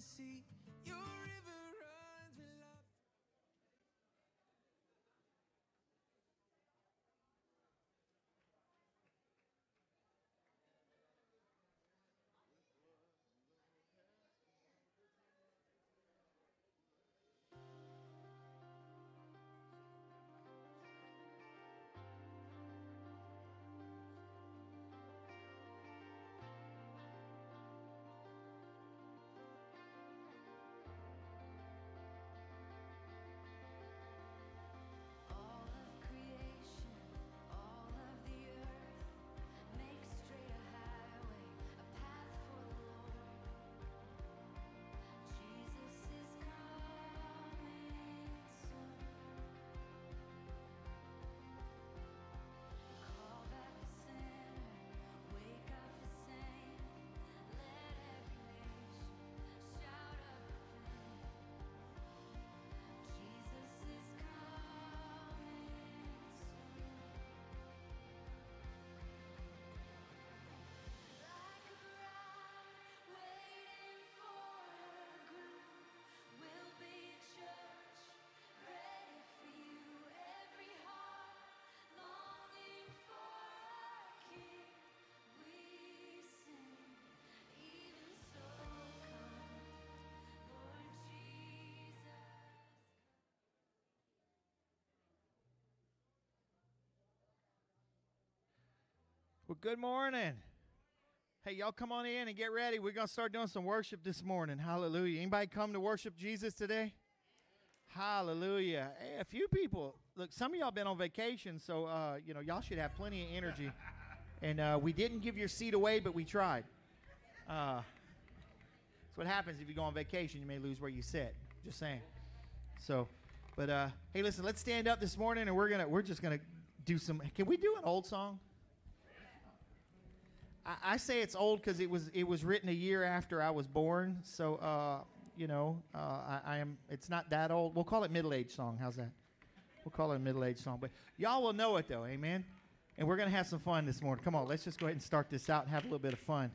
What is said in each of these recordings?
sea. Well, good morning. Hey, y'all come on in and get ready. We're going to start doing some worship this morning. Hallelujah. Anybody come to worship Jesus today? Hallelujah. Hey, a few people. Look, some of y'all been on vacation, so uh, you know, y'all should have plenty of energy. And uh, we didn't give your seat away, but we tried. Uh, that's what happens if you go on vacation. You may lose where you sit. Just saying. So, but uh, hey, listen. Let's stand up this morning, and we're gonna we're just gonna do some. Can we do an old song? I, I say it's old because it was it was written a year after I was born. So uh, you know, uh, I, I am. It's not that old. We'll call it middle age song. How's that? We'll call it a middle age song. But y'all will know it though. Amen. And we're gonna have some fun this morning. Come on, let's just go ahead and start this out and have a little bit of fun.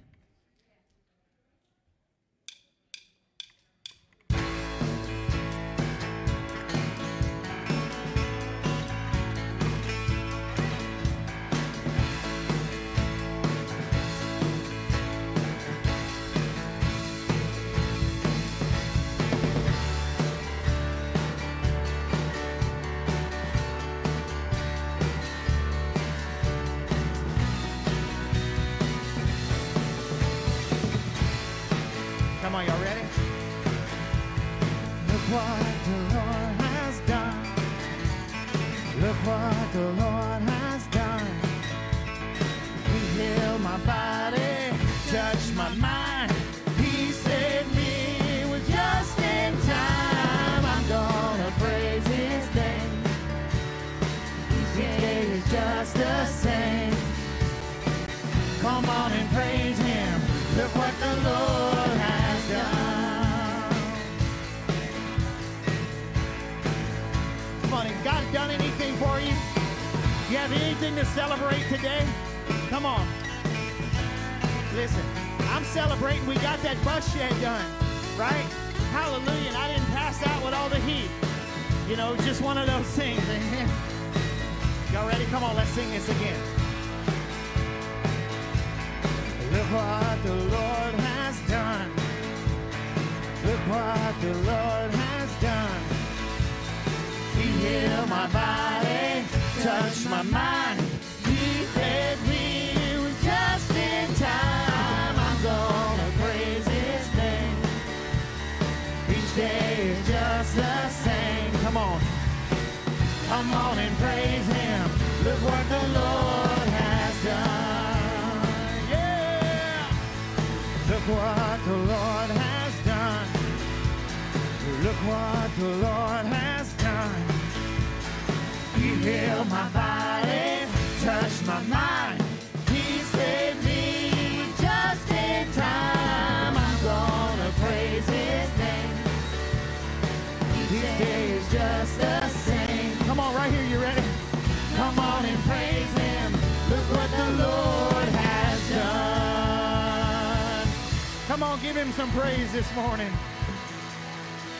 Some praise this morning.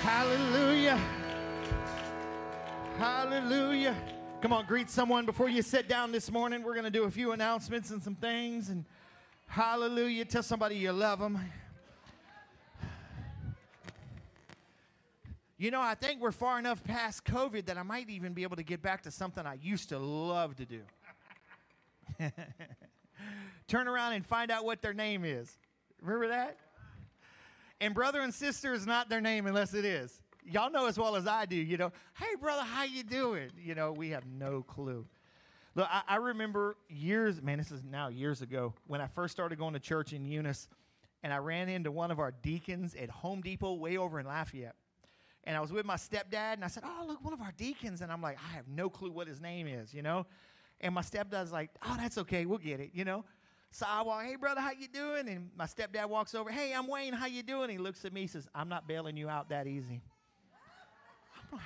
Hallelujah. Hallelujah. Come on, greet someone before you sit down this morning. We're going to do a few announcements and some things. And hallelujah. Tell somebody you love them. You know, I think we're far enough past COVID that I might even be able to get back to something I used to love to do. Turn around and find out what their name is. Remember that? And brother and sister is not their name unless it is. Y'all know as well as I do, you know, hey brother, how you doing? You know, we have no clue. Look, I, I remember years, man, this is now years ago, when I first started going to church in Eunice, and I ran into one of our deacons at Home Depot way over in Lafayette. And I was with my stepdad, and I said, Oh, look, one of our deacons. And I'm like, I have no clue what his name is, you know? And my stepdad's like, Oh, that's okay, we'll get it, you know? So I walk, hey brother, how you doing? And my stepdad walks over, hey, I'm Wayne, how you doing? He looks at me, and says, I'm not bailing you out that easy. Like-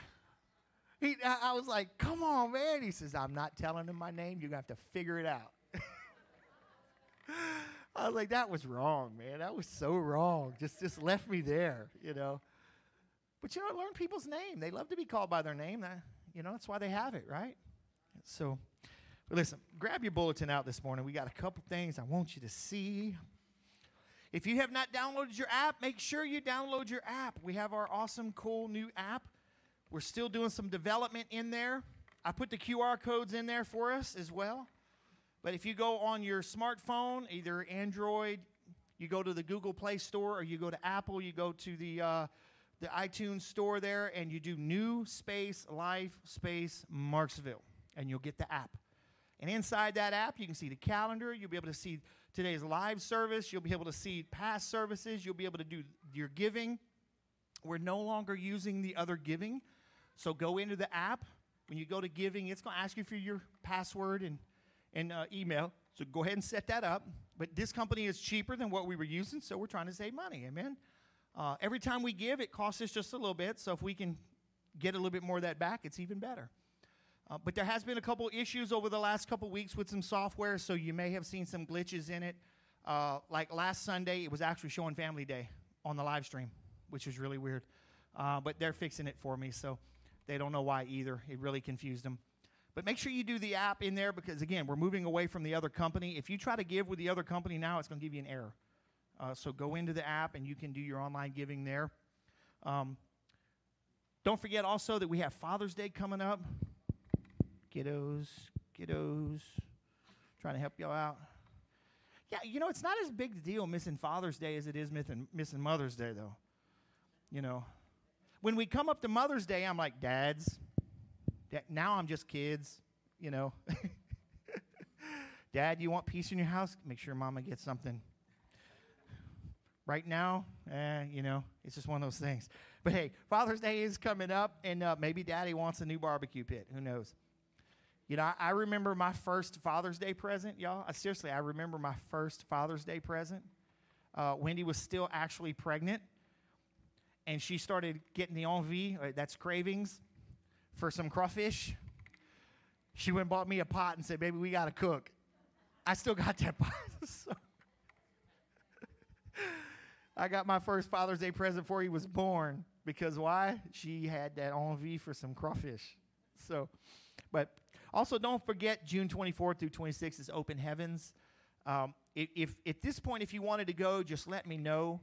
He, I, I was like, come on, man. He says, I'm not telling him my name. You're to have to figure it out. I was like, that was wrong, man. That was so wrong. Just, just left me there, you know. But you know, learn people's name. They love to be called by their name. That, you know, that's why they have it, right? So, but listen, grab your bulletin out this morning. We got a couple things I want you to see. If you have not downloaded your app, make sure you download your app. We have our awesome, cool new app. We're still doing some development in there. I put the QR codes in there for us as well. But if you go on your smartphone, either Android, you go to the Google Play Store, or you go to Apple, you go to the uh, the iTunes store there, and you do new space life space Marksville, and you'll get the app. And inside that app, you can see the calendar. You'll be able to see today's live service. You'll be able to see past services. You'll be able to do your giving. We're no longer using the other giving. So go into the app. When you go to giving, it's going to ask you for your password and, and uh, email. So go ahead and set that up. But this company is cheaper than what we were using, so we're trying to save money. Amen. Uh, every time we give, it costs us just a little bit. So if we can get a little bit more of that back, it's even better. Uh, but there has been a couple issues over the last couple weeks with some software, so you may have seen some glitches in it. Uh, like last Sunday, it was actually showing Family Day on the live stream, which was really weird. Uh, but they're fixing it for me, so they don't know why either. It really confused them. But make sure you do the app in there because, again, we're moving away from the other company. If you try to give with the other company now, it's going to give you an error. Uh, so go into the app and you can do your online giving there. Um, don't forget also that we have Father's Day coming up. Kiddos, kiddos, trying to help y'all out. Yeah, you know, it's not as big a deal missing Father's Day as it is missing, Mother's Day, though. You know, when we come up to Mother's Day, I'm like, dads. Da- now I'm just kids, you know. Dad, you want peace in your house? Make sure mama gets something. Right now, eh, you know, it's just one of those things. But hey, Father's Day is coming up, and uh, maybe Daddy wants a new barbecue pit. Who knows? You know, I, remember my first Father's Day present, y'all. I, seriously, I remember my first Father's Day present. Uh, Wendy was still actually pregnant, and she started getting the envie, that's cravings, for some crawfish. She went and bought me a pot and said, Baby, we got to cook. I still got that pot. so I got my first Father's Day present before he was born because why? She had that envie for some crawfish. So, but also don't forget June 24th through 26th is Open Heavens. Um, if, if at this point, if you wanted to go, just let me know,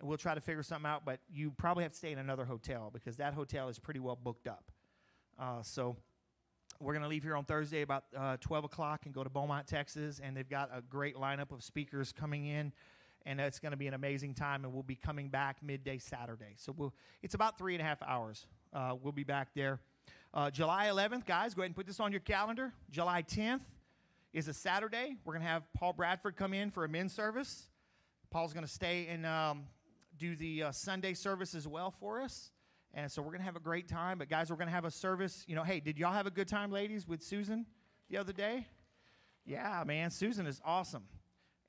and we'll try to figure something out. But you probably have to stay in another hotel because that hotel is pretty well booked up. Uh, so we're going to leave here on Thursday about uh, 12 o'clock and go to Beaumont, Texas, and they've got a great lineup of speakers coming in, and it's going to be an amazing time. And we'll be coming back midday Saturday, so we'll, it's about three and a half hours. Uh, we'll be back there. Uh, July 11th, guys, go ahead and put this on your calendar. July 10th is a Saturday. We're going to have Paul Bradford come in for a men's service. Paul's going to stay and um, do the uh, Sunday service as well for us. And so we're going to have a great time. But, guys, we're going to have a service. You know, hey, did y'all have a good time, ladies, with Susan the other day? Yeah, man, Susan is awesome.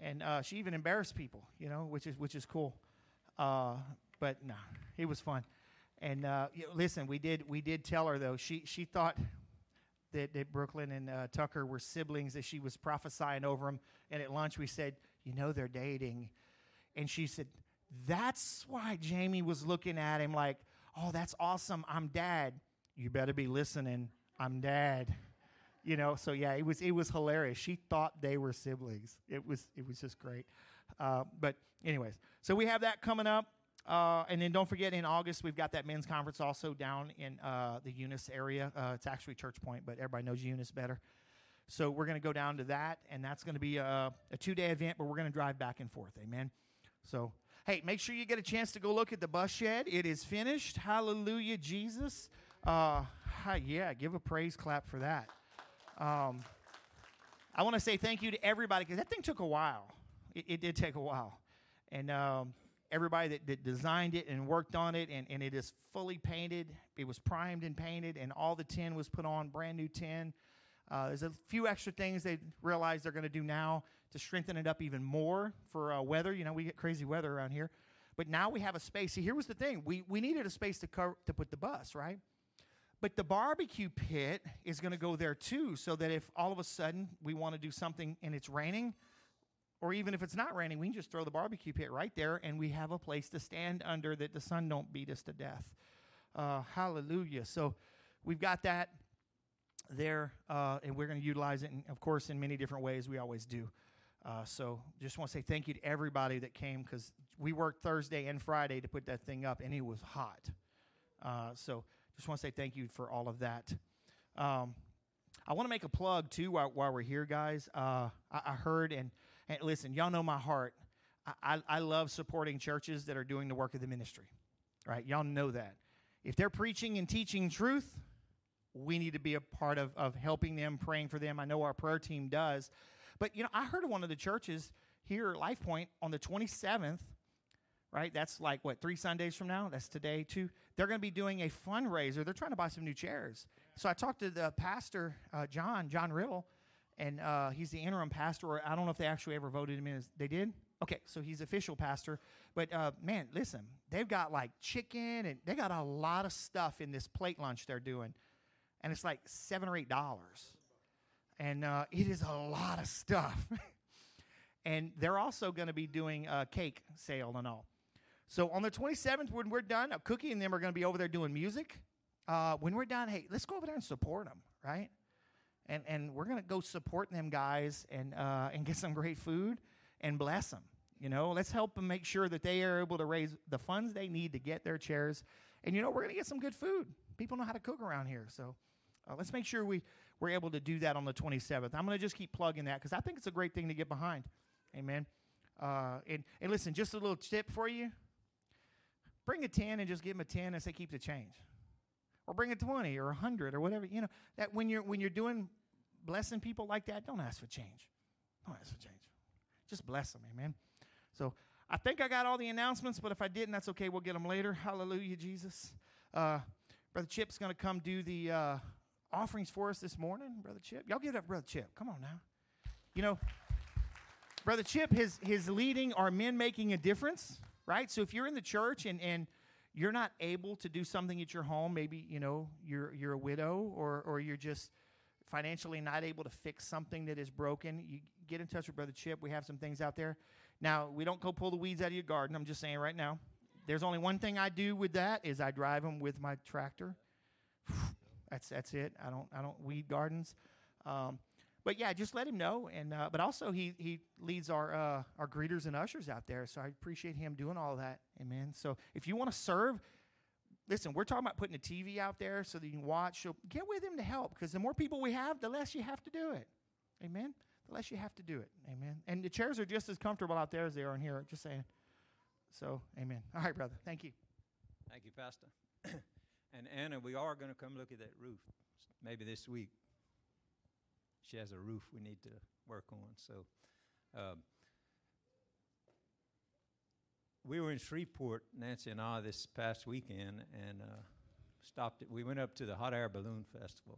And uh, she even embarrassed people, you know, which is, which is cool. Uh, but, no, it was fun. And uh, you know, listen, we did, we did tell her, though, she, she thought that, that Brooklyn and uh, Tucker were siblings, that she was prophesying over them. And at lunch, we said, you know, they're dating. And she said, that's why Jamie was looking at him like, Oh, that's awesome. I'm dad. You better be listening. I'm dad. You know, so yeah, it was it was hilarious. She thought they were siblings. It was it was just great. Uh, but anyways, so we have that coming up. Uh, and then don't forget in August we've got that men's conference also down in uh, the Eunice area. Uh, it's actually Church Point, but everybody knows Eunice better. So we're going to go down to that, and that's going to be a, a two day event, but we're going to drive back and forth. Amen. So hey, make sure you get a chance to go look at the bus shed. It is finished. Hallelujah, Jesus. Uh, yeah, give a praise clap for that. Um, I want to say thank you to everybody because that thing took a while. It, it did take a while. And um, everybody that, that designed it and worked on it, and, and it is fully painted. It was primed and painted, and all the tin was put on, brand new tin. Uh, there's a few extra things they realize they're going to do now to strengthen it up even more for uh, weather. You know, we get crazy weather around here. But now we have a space. See, here was the thing we, we needed a space to, cover, to put the bus, right? But the barbecue pit is going to go there too, so that if all of a sudden we want to do something and it's raining, or even if it's not raining, we can just throw the barbecue pit right there, and we have a place to stand under that the sun don't beat us to death. Uh, hallelujah! So we've got that there, uh, and we're going to utilize it, in, of course, in many different ways. We always do. Uh, so just want to say thank you to everybody that came because we worked Thursday and Friday to put that thing up, and it was hot. Uh, so just want to say thank you for all of that. Um, I want to make a plug too while, while we're here, guys. Uh, I, I heard and, and listen, y'all know my heart. I, I, love supporting churches that are doing the work of the ministry, right? Y'all know that. If they're preaching and teaching truth, we need to be a part of, of helping them, praying for them. I know our prayer team does. But, you know, I heard of one of the churches here, Life Point, on the 27th, right? That's like, what, three Sundays from now? That's today, too. They're going to be doing a fundraiser. They're trying to buy some new chairs. So I talked to the pastor, uh, John, John Riddle, and uh, he's the interim pastor. Or I don't know if they actually ever voted him in as, they did? Okay, so he's official pastor. But uh, man, listen, they've got like chicken and they got a lot of stuff in this plate lunch they're doing. And it's like seven or eight dollars. And uh, it is a lot of stuff. and they're also going to be doing a cake sale and all. So on the 27th, when we're done, uh, Cookie and them are going to be over there doing music. Uh, when we're done, hey, let's go over there and support them, right? And and we're going to go support them guys and uh, and get some great food and bless them. You know, let's help them make sure that they are able to raise the funds they need to get their chairs. And you know, we're going to get some good food. People know how to cook around here, so uh, let's make sure we we're able to do that on the 27th. I'm going to just keep plugging that because I think it's a great thing to get behind. Amen. Uh, and, and listen, just a little tip for you bring a 10 and just give them a 10 and say keep the change or bring a 20 or a 100 or whatever you know that when you're when you're doing blessing people like that don't ask for change. Don't ask for change. Just bless them amen. So i think i got all the announcements but if i didn't that's okay. We'll get them later. Hallelujah jesus. Uh, brother chip's going to come do the uh, offerings for us this morning brother chip. Y'all give it up brother chip. Come on now. You know brother chip his his leading our men making a difference right? So if you're in the church and, and you're not able to do something at your home, maybe, you know, you're, you're a widow or, or you're just financially not able to fix something that is broken, you get in touch with Brother Chip. We have some things out there. Now, we don't go pull the weeds out of your garden. I'm just saying right now. There's only one thing I do with that is I drive them with my tractor. That's that's it. I don't I don't weed gardens. Um, but yeah, just let him know. And uh, but also he he leads our uh, our greeters and ushers out there, so I appreciate him doing all that. Amen. So if you want to serve, listen, we're talking about putting a TV out there so that you can watch. So get with him to help, because the more people we have, the less you have to do it. Amen. The less you have to do it. Amen. And the chairs are just as comfortable out there as they are in here. Just saying. So, amen. All right, brother. Thank you. Thank you, Pastor. and Anna, we are going to come look at that roof maybe this week. She has a roof we need to work on. So um, we were in Shreveport, Nancy and I, this past weekend, and uh, stopped. It. We went up to the Hot Air Balloon Festival,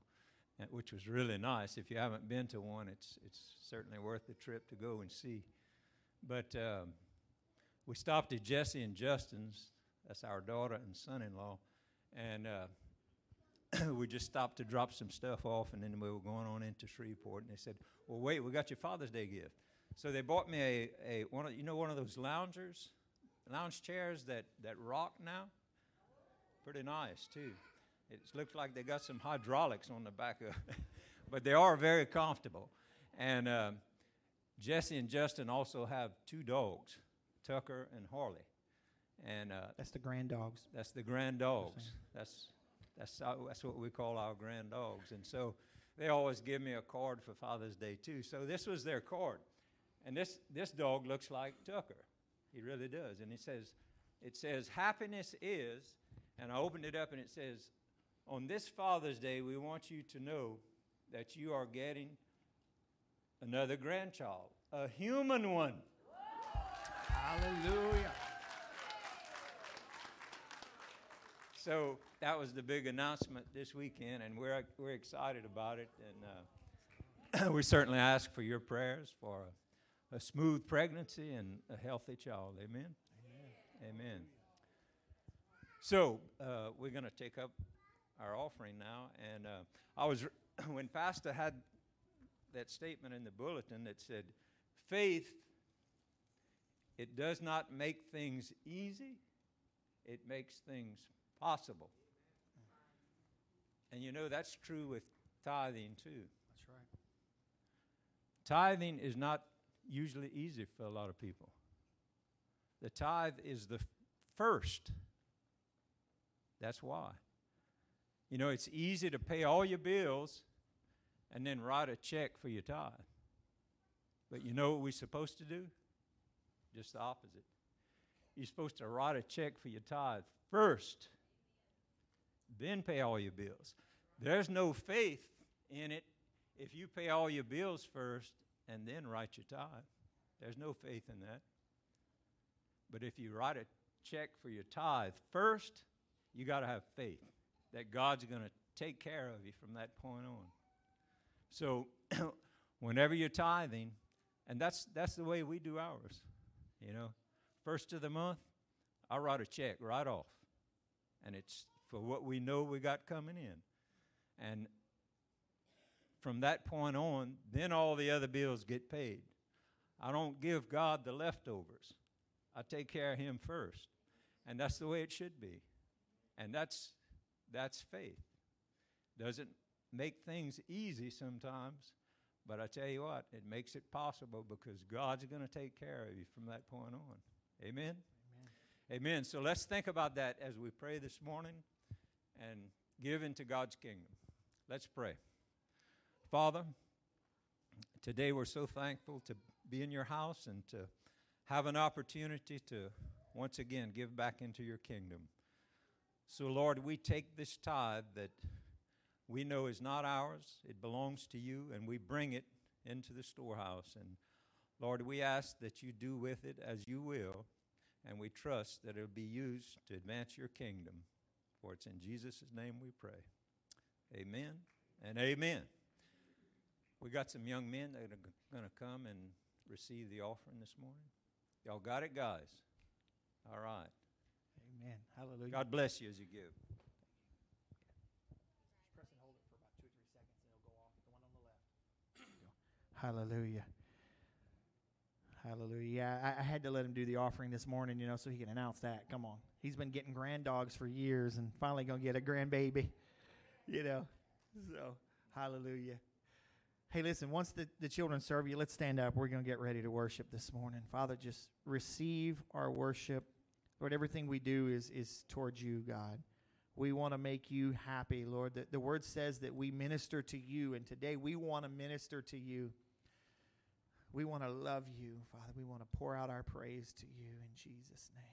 which was really nice. If you haven't been to one, it's it's certainly worth the trip to go and see. But um, we stopped at Jesse and Justin's. That's our daughter and son-in-law, and uh, we just stopped to drop some stuff off, and then we were going on into Shreveport. And they said, "Well, wait, we got your Father's Day gift." So they bought me a, a one of you know one of those loungers, lounge chairs that that rock now. Pretty nice, too. It looks like they got some hydraulics on the back of it, but they are very comfortable. And um, Jesse and Justin also have two dogs, Tucker and Harley. And uh, That's the grand dogs. that's the grand dogs. That's that's that's what we call our grand dogs. And so they always give me a card for Father's Day too. So this was their card, and this this dog looks like Tucker. He really does. And it says it says happiness is, and I opened it up and it says, on this Father's Day we want you to know that you are getting another grandchild, a human one. Hallelujah. So that was the big announcement this weekend, and we're we're excited about it. And uh, we certainly ask for your prayers for a, smooth pregnancy and a healthy child. Amen. Amen. Amen. So uh, we're going to take up our offering now, and uh, I was when Pastor had that statement in the bulletin that said, "Faith." It does not make things easy; it makes things possible. And you know, that's true with tithing too. That's right. Tithing is not usually easy for a lot of people. The tithe is the first. That's why. You know, it's easy to pay all your bills and then write a check for your tithe. But you know what we're supposed to do? Just the opposite. You're supposed to write a check for your tithe first then pay all your bills. There's no faith in it if you pay all your bills first and then write your tithe. There's no faith in that. But if you write a check for your tithe first, you got to have faith that God's going to take care of you from that point on. So, whenever you're tithing, and that's that's the way we do ours. You know, first of the month, I write a check right off, and it's for what we know we got coming in. And from that point on, then all the other bills get paid. I don't give God the leftovers. I take care of him first. And that's the way it should be. And that's that's faith. Doesn't make things easy sometimes, but I tell you what, it makes it possible because God's going to take care of you from that point on. Amen. Amen. Amen. So let's think about that as we pray this morning and give into God's kingdom. Let's pray. Father, today we're so thankful to be in your house and to have an opportunity to once again give back into your kingdom. So, Lord, we take this tithe that we know is not ours, it belongs to you, and we bring it into the storehouse. And Lord, we ask that you do with it as you will, and we trust that it'll be used to advance your kingdom. For it's in Jesus' name we pray. Amen and amen. We got some young men that are going to come and receive the offering this morning. Y'all got it, guys? All right. Amen. Hallelujah. God bless you as you give. Just press and hold it for about two or three seconds and it'll go off. The one on the left. Hallelujah. Hallelujah. Yeah, I, I had to let him do the offering this morning, you know, so he can announce that. Come on. He's been getting grand dogs for years and finally going to get a grandbaby, you know. So, hallelujah. Hey, listen, once the, the children serve you, let's stand up. We're going to get ready to worship this morning. Father, just receive our worship. Lord, everything we do is, is towards you, God. We want to make you happy, Lord. The, the word says that we minister to you, and today we want to minister to you. We want to love you, Father. We want to pour out our praise to you in Jesus' name.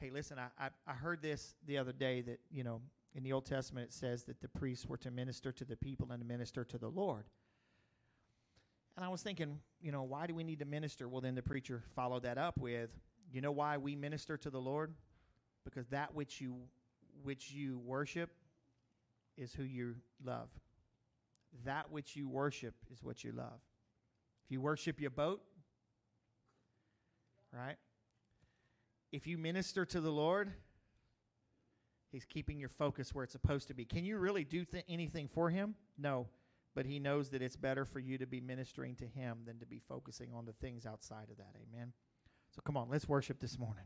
Hey, listen, I, I, I heard this the other day that, you know, in the Old Testament it says that the priests were to minister to the people and to minister to the Lord. And I was thinking, you know, why do we need to minister? Well, then the preacher followed that up with, you know why we minister to the Lord? Because that which you which you worship is who you love. That which you worship is what you love. If you worship your boat, right? If you minister to the Lord, He's keeping your focus where it's supposed to be. Can you really do th- anything for Him? No. But He knows that it's better for you to be ministering to Him than to be focusing on the things outside of that. Amen. So come on, let's worship this morning.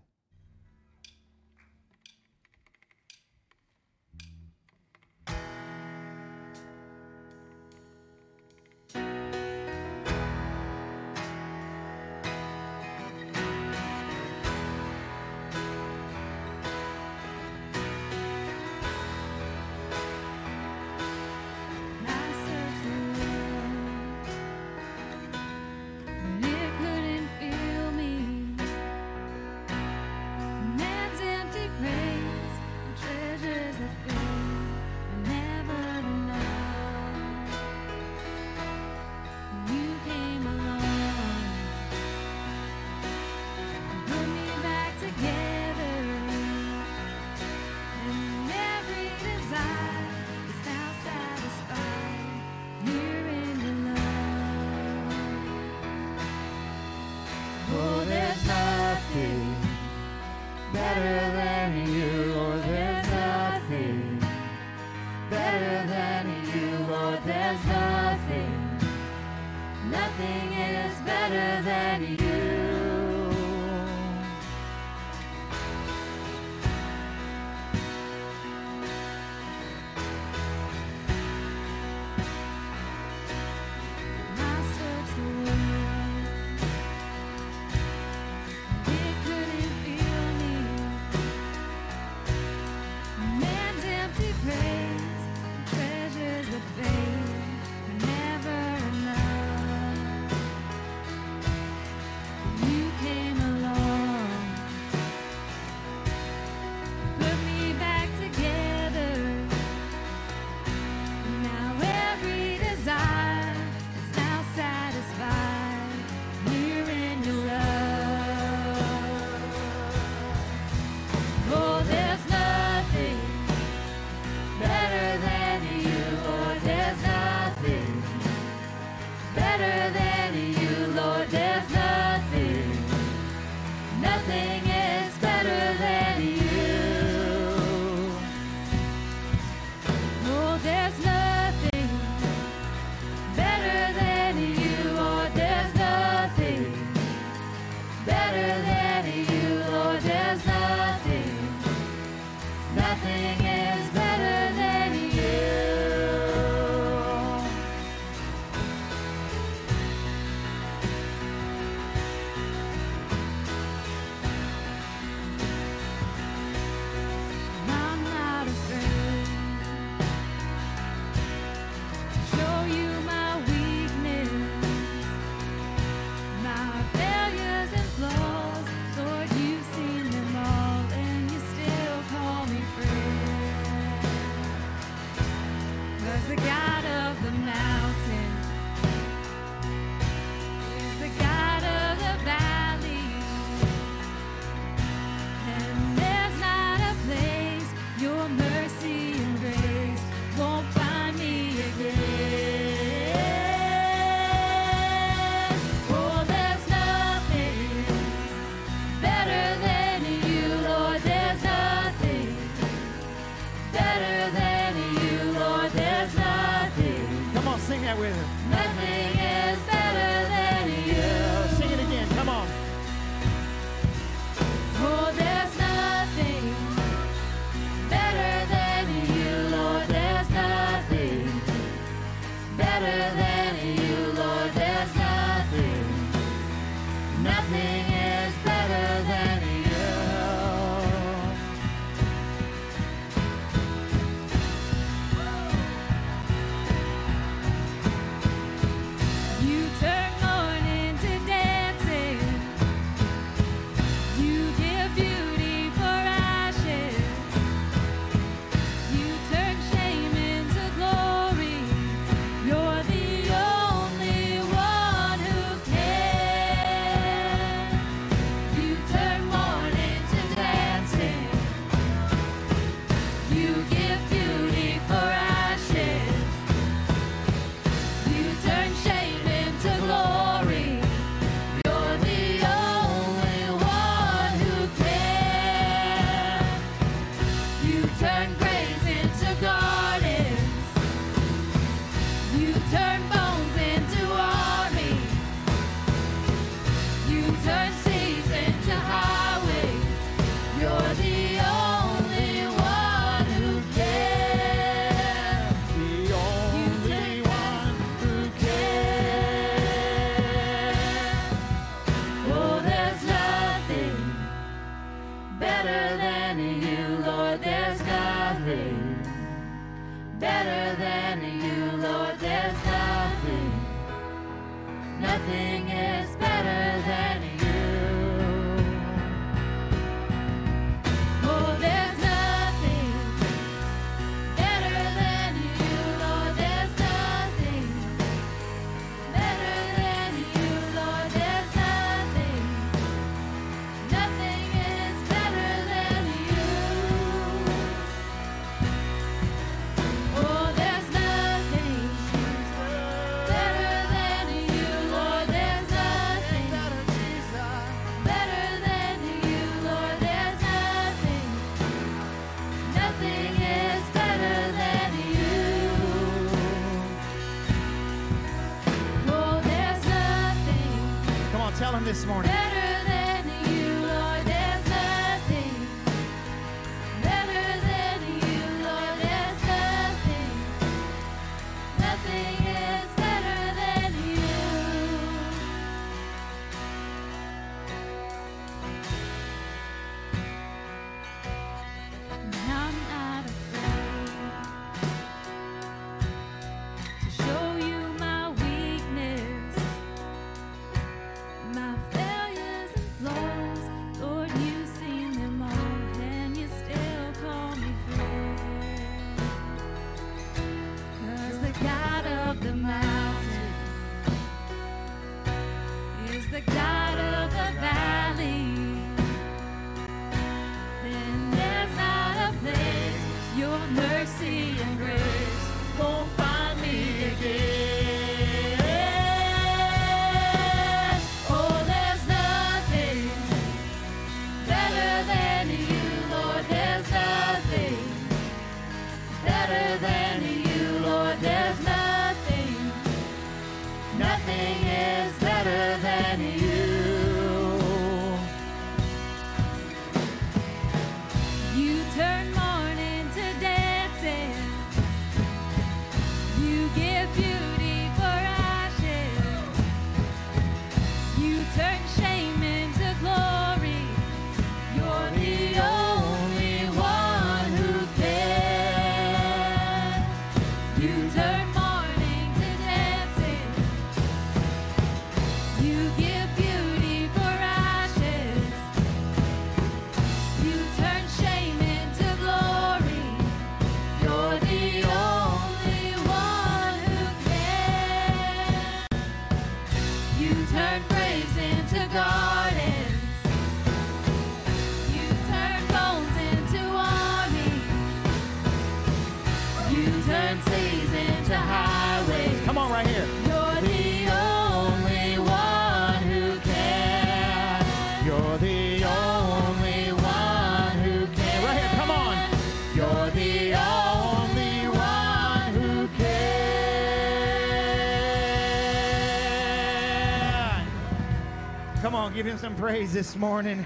Him some praise this morning.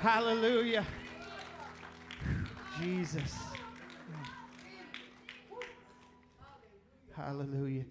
Hallelujah. Jesus. Hallelujah.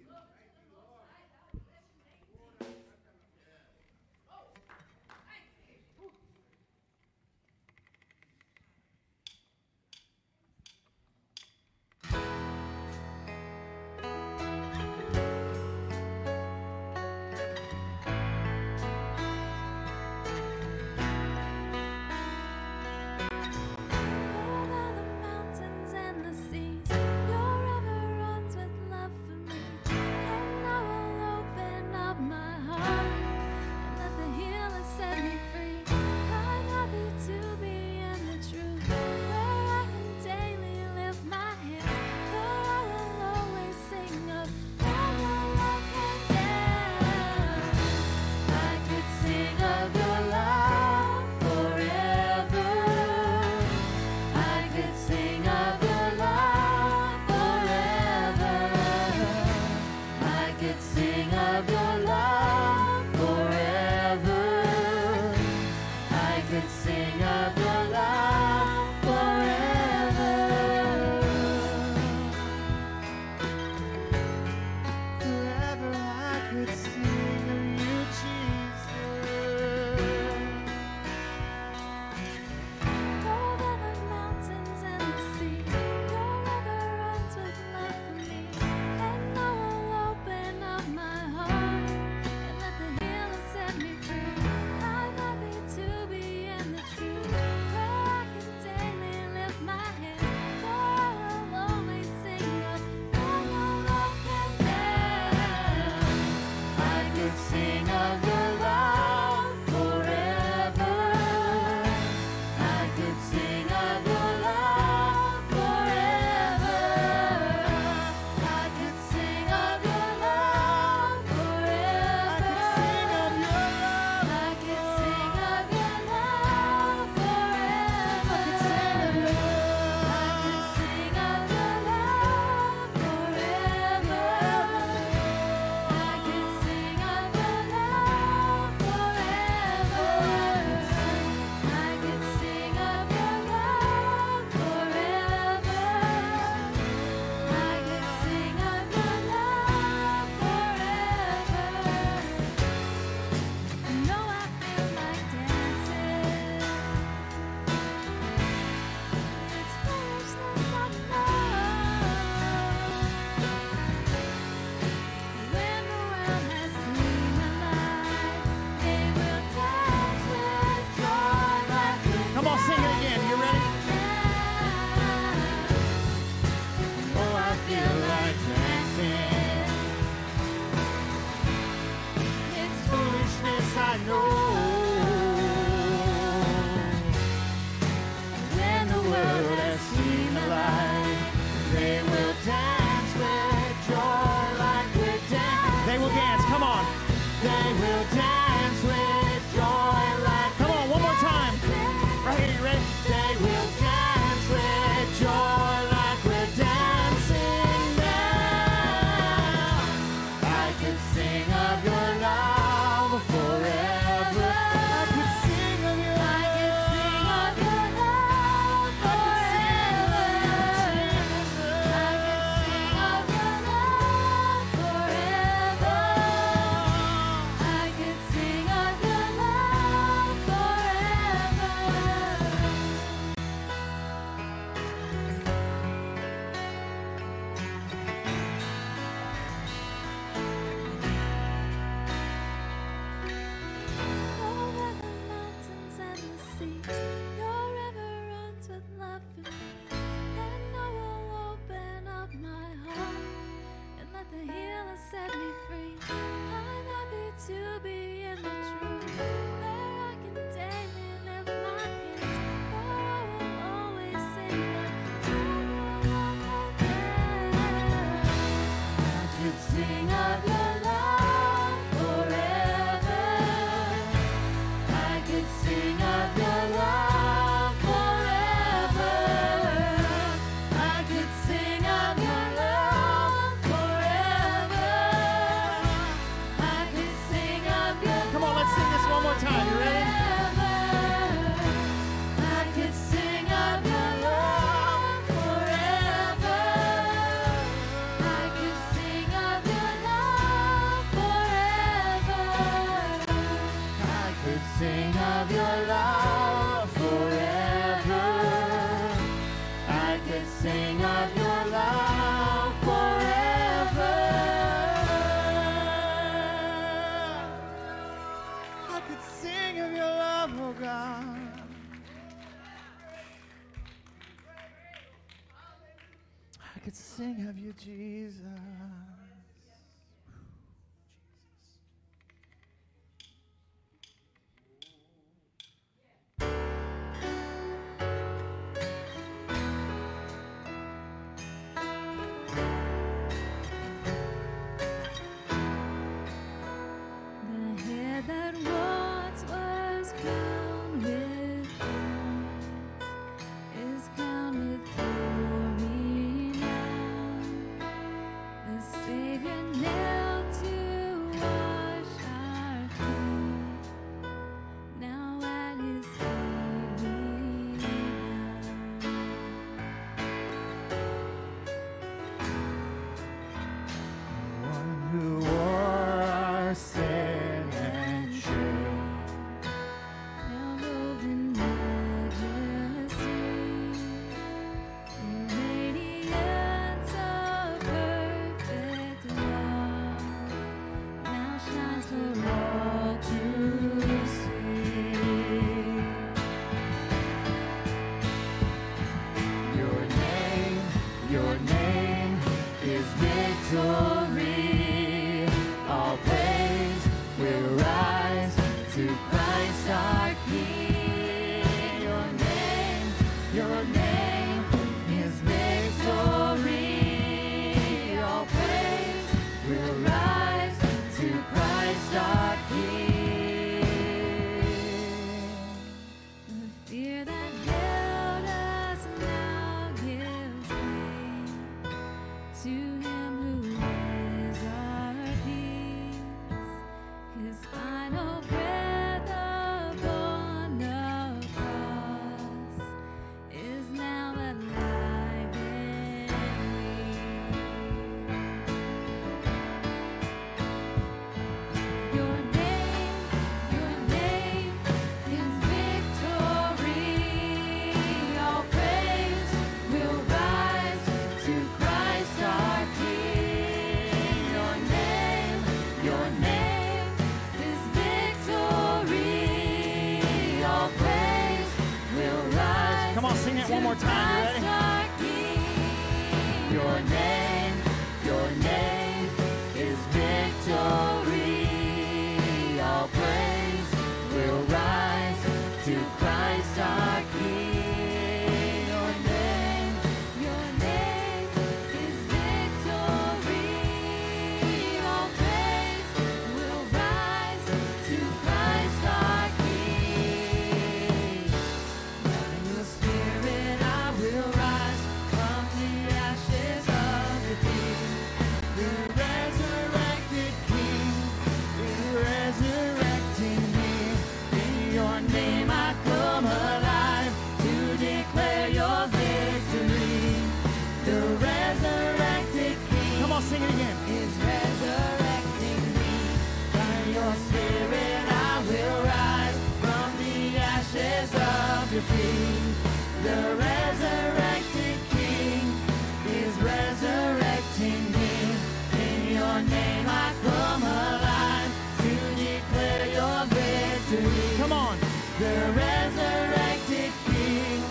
Resurrected King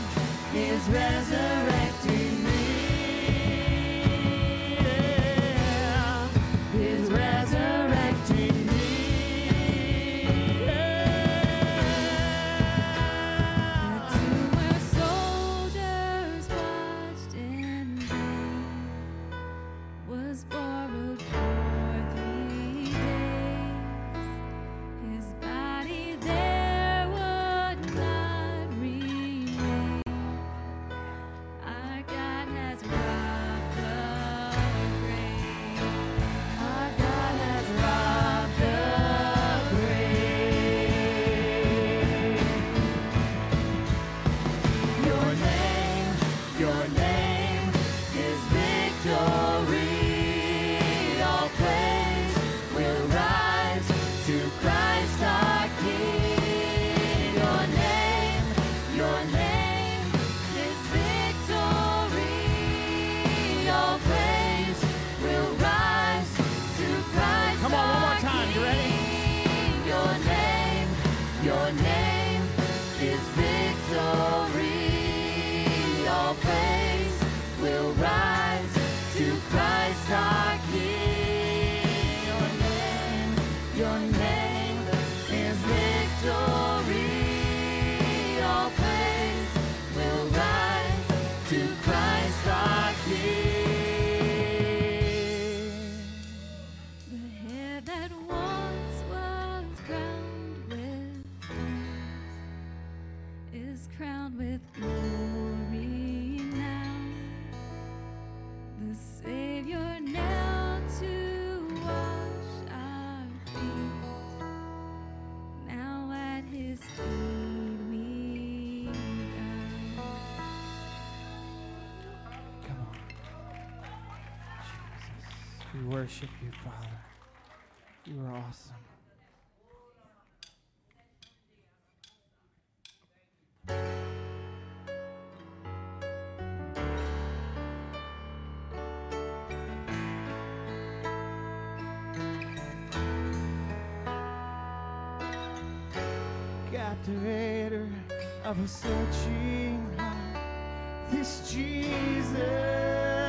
is resurrecting worship you, Father. You are awesome. Captivator of a searching heart, this Jesus.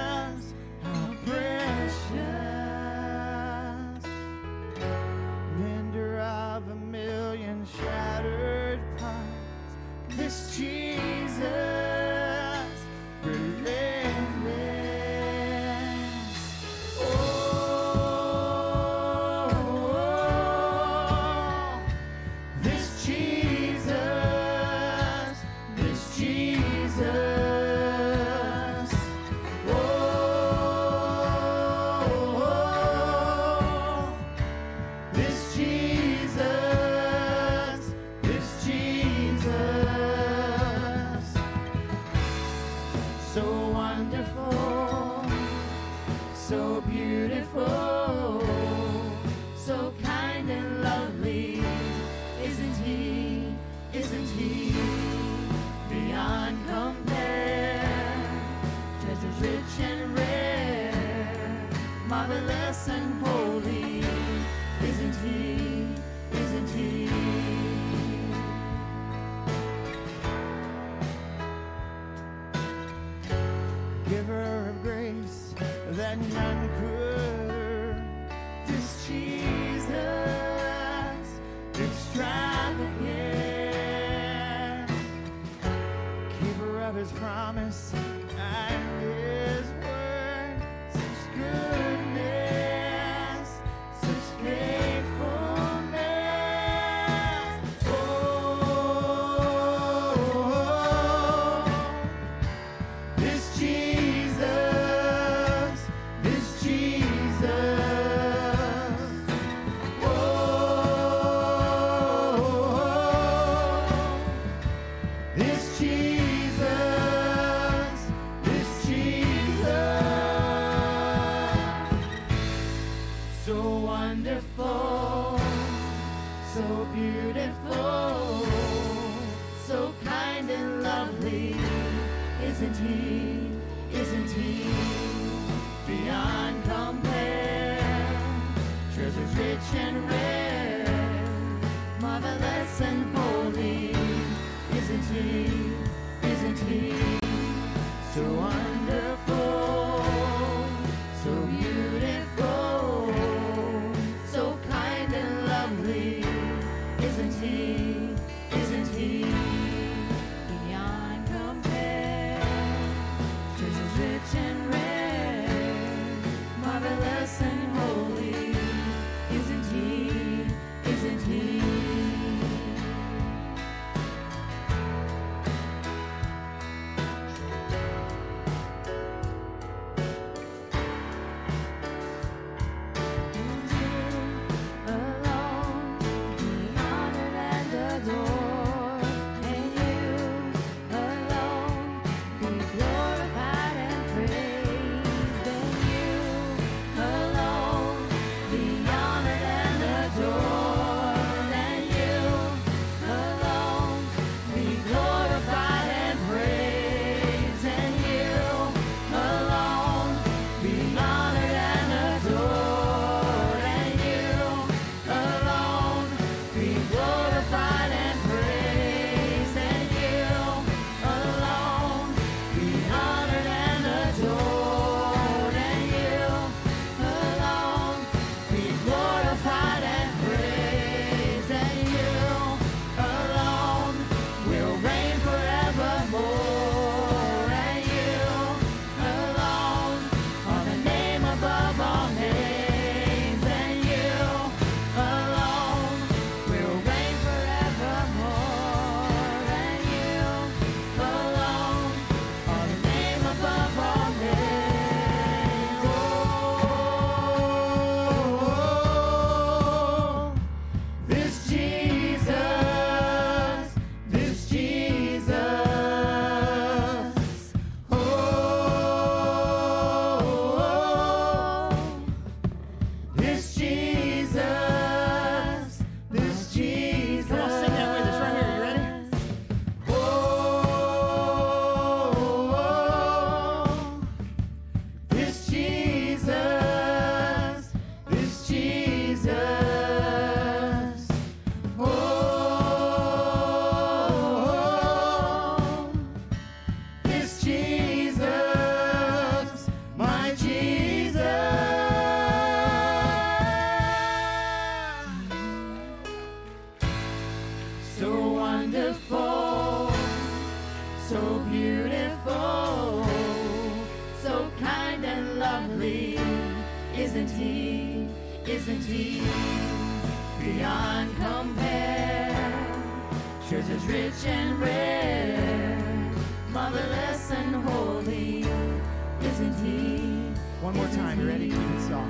Time. You ready? Keep it soft.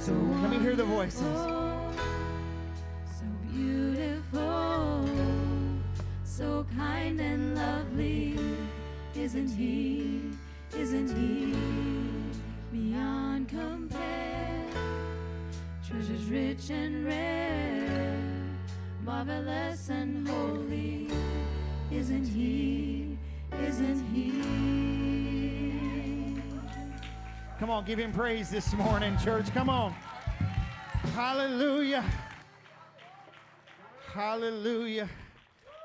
So Let me hear the voices. So beautiful, so kind and lovely. Isn't he? Isn't he? Beyond compare, treasures rich and rare, marvelous and holy. Isn't he? Isn't he? Come on, give him praise this morning, church. Come on. Hallelujah. Hallelujah.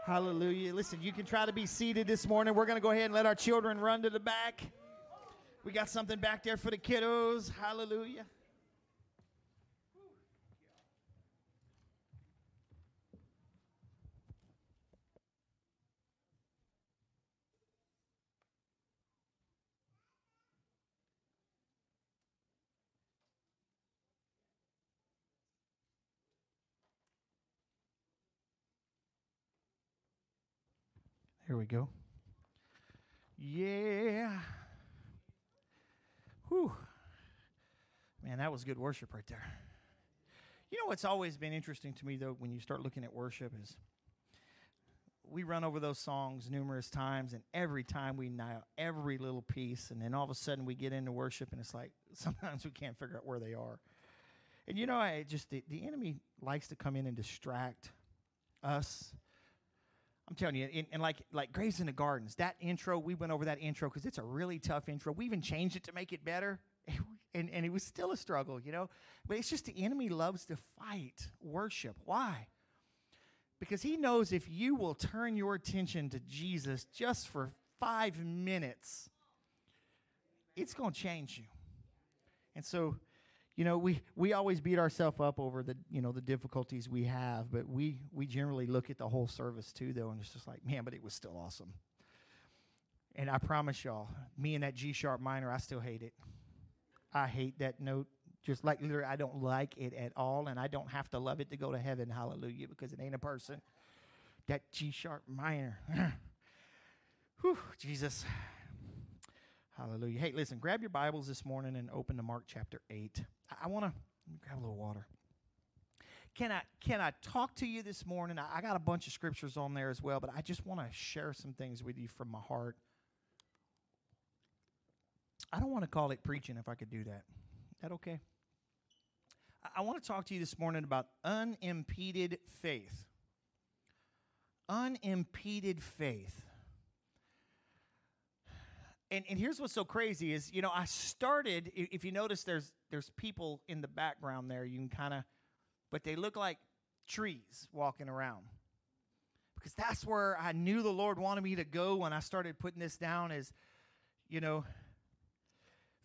Hallelujah. Listen, you can try to be seated this morning. We're going to go ahead and let our children run to the back. We got something back there for the kiddos. Hallelujah. Here we go. Yeah. Whew. Man, that was good worship right there. You know what's always been interesting to me, though, when you start looking at worship is we run over those songs numerous times, and every time we nail every little piece, and then all of a sudden we get into worship, and it's like sometimes we can't figure out where they are. And you know, I just the, the enemy likes to come in and distract us. I'm telling you, and, and like like Graves into Gardens, that intro, we went over that intro because it's a really tough intro. We even changed it to make it better, and and it was still a struggle, you know. But it's just the enemy loves to fight worship. Why? Because he knows if you will turn your attention to Jesus just for five minutes, it's going to change you. And so, you know, we, we always beat ourselves up over the, you know, the difficulties we have, but we, we generally look at the whole service too, though, and it's just like, man, but it was still awesome. And I promise y'all, me and that G sharp minor, I still hate it. I hate that note. Just like literally, I don't like it at all, and I don't have to love it to go to heaven. Hallelujah, because it ain't a person. That G sharp minor. Whew, Jesus. Hallelujah. Hey, listen, grab your Bibles this morning and open to Mark chapter 8. I, I want to grab a little water. Can I can I talk to you this morning? I, I got a bunch of scriptures on there as well, but I just want to share some things with you from my heart. I don't want to call it preaching if I could do that. That okay? I, I want to talk to you this morning about unimpeded faith. Unimpeded faith. And, and here's what's so crazy is you know I started if you notice there's there's people in the background there you can kind of but they look like trees walking around. Because that's where I knew the Lord wanted me to go when I started putting this down is you know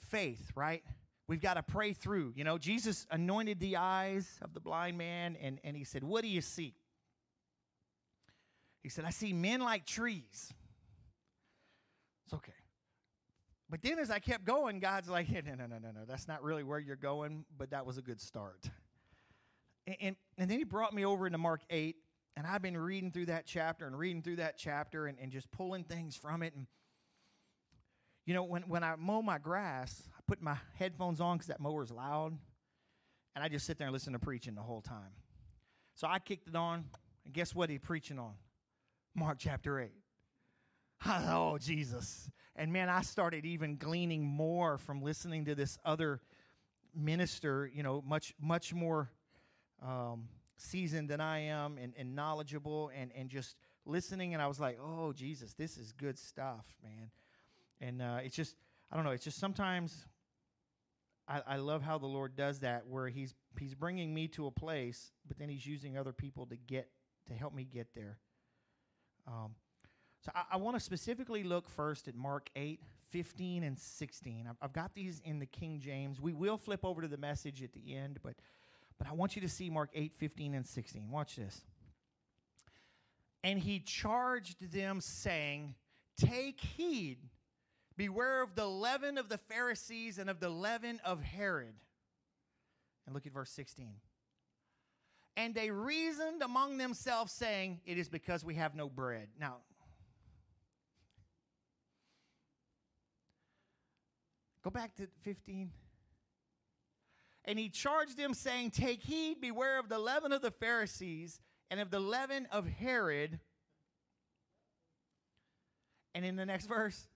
faith right? We've got to pray through you know? Jesus anointed the eyes of the blind man and and he said what do you see? He said I see men like trees. It's okay but then as I kept going, God's like, no, no, no, no, no. That's not really where you're going, but that was a good start. And, and, and then he brought me over into Mark 8, and I've been reading through that chapter and reading through that chapter and, and just pulling things from it. And, you know, when, when I mow my grass, I put my headphones on because that mower's loud, and I just sit there and listen to preaching the whole time. So I kicked it on, and guess what he's preaching on? Mark chapter 8. Oh, Jesus. And man, I started even gleaning more from listening to this other minister, you know, much, much more um, seasoned than I am and, and knowledgeable and, and just listening. And I was like, oh, Jesus, this is good stuff, man. And uh, it's just, I don't know, it's just sometimes I, I love how the Lord does that where he's, he's bringing me to a place, but then he's using other people to get, to help me get there. Um, so I, I want to specifically look first at Mark 8, 15, and 16. I've, I've got these in the King James. We will flip over to the message at the end, but, but I want you to see Mark 8, 15, and 16. Watch this. And he charged them, saying, Take heed, beware of the leaven of the Pharisees and of the leaven of Herod. And look at verse 16. And they reasoned among themselves, saying, It is because we have no bread. Now, go back to 15. And he charged them, saying, Take heed, beware of the leaven of the Pharisees and of the leaven of Herod. And in the next verse,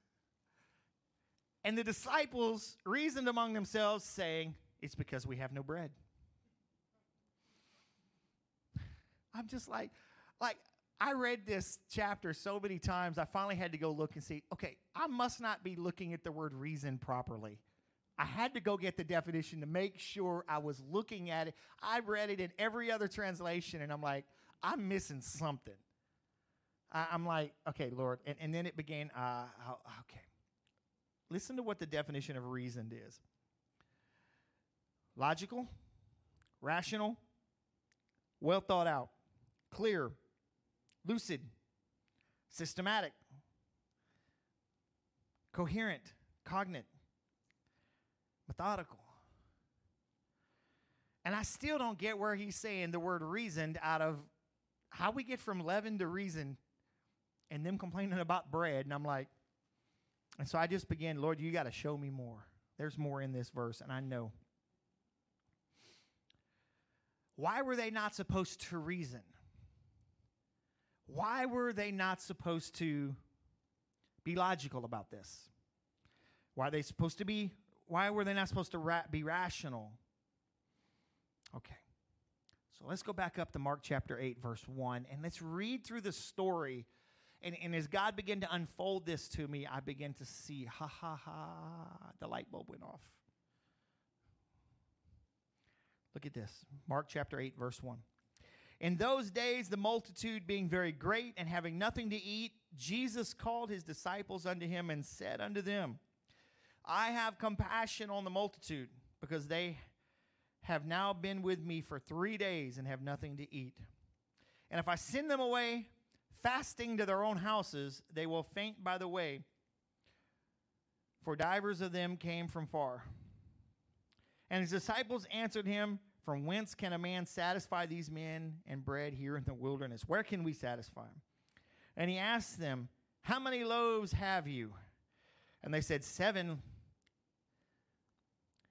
and the disciples reasoned among themselves, saying, It's because we have no bread. I'm just like, like, I read this chapter so many times, I finally had to go look and see, okay, I must not be looking at the word reason properly. I had to go get the definition to make sure I was looking at it. I read it in every other translation, and I'm like, I'm missing something. I, am like, okay, Lord. And, and then it began, uh, okay. Listen to what the definition of reasoned is logical, rational, well thought out, clear, lucid, systematic, coherent, cognate, methodical. And I still don't get where he's saying the word reasoned out of how we get from leaven to reason and them complaining about bread. And I'm like, and so I just began, Lord, you got to show me more. There's more in this verse, and I know. Why were they not supposed to reason? Why were they not supposed to be logical about this? Why are they supposed to be? Why were they not supposed to ra- be rational? Okay. So let's go back up to Mark chapter 8, verse 1, and let's read through the story. And, and as God began to unfold this to me, I began to see, ha ha ha, the light bulb went off. Look at this Mark chapter 8, verse 1. In those days, the multitude being very great and having nothing to eat, Jesus called his disciples unto him and said unto them, I have compassion on the multitude because they have now been with me for three days and have nothing to eat. And if I send them away fasting to their own houses, they will faint by the way, for divers of them came from far. And his disciples answered him, From whence can a man satisfy these men and bread here in the wilderness? Where can we satisfy them? And he asked them, How many loaves have you? And they said, Seven.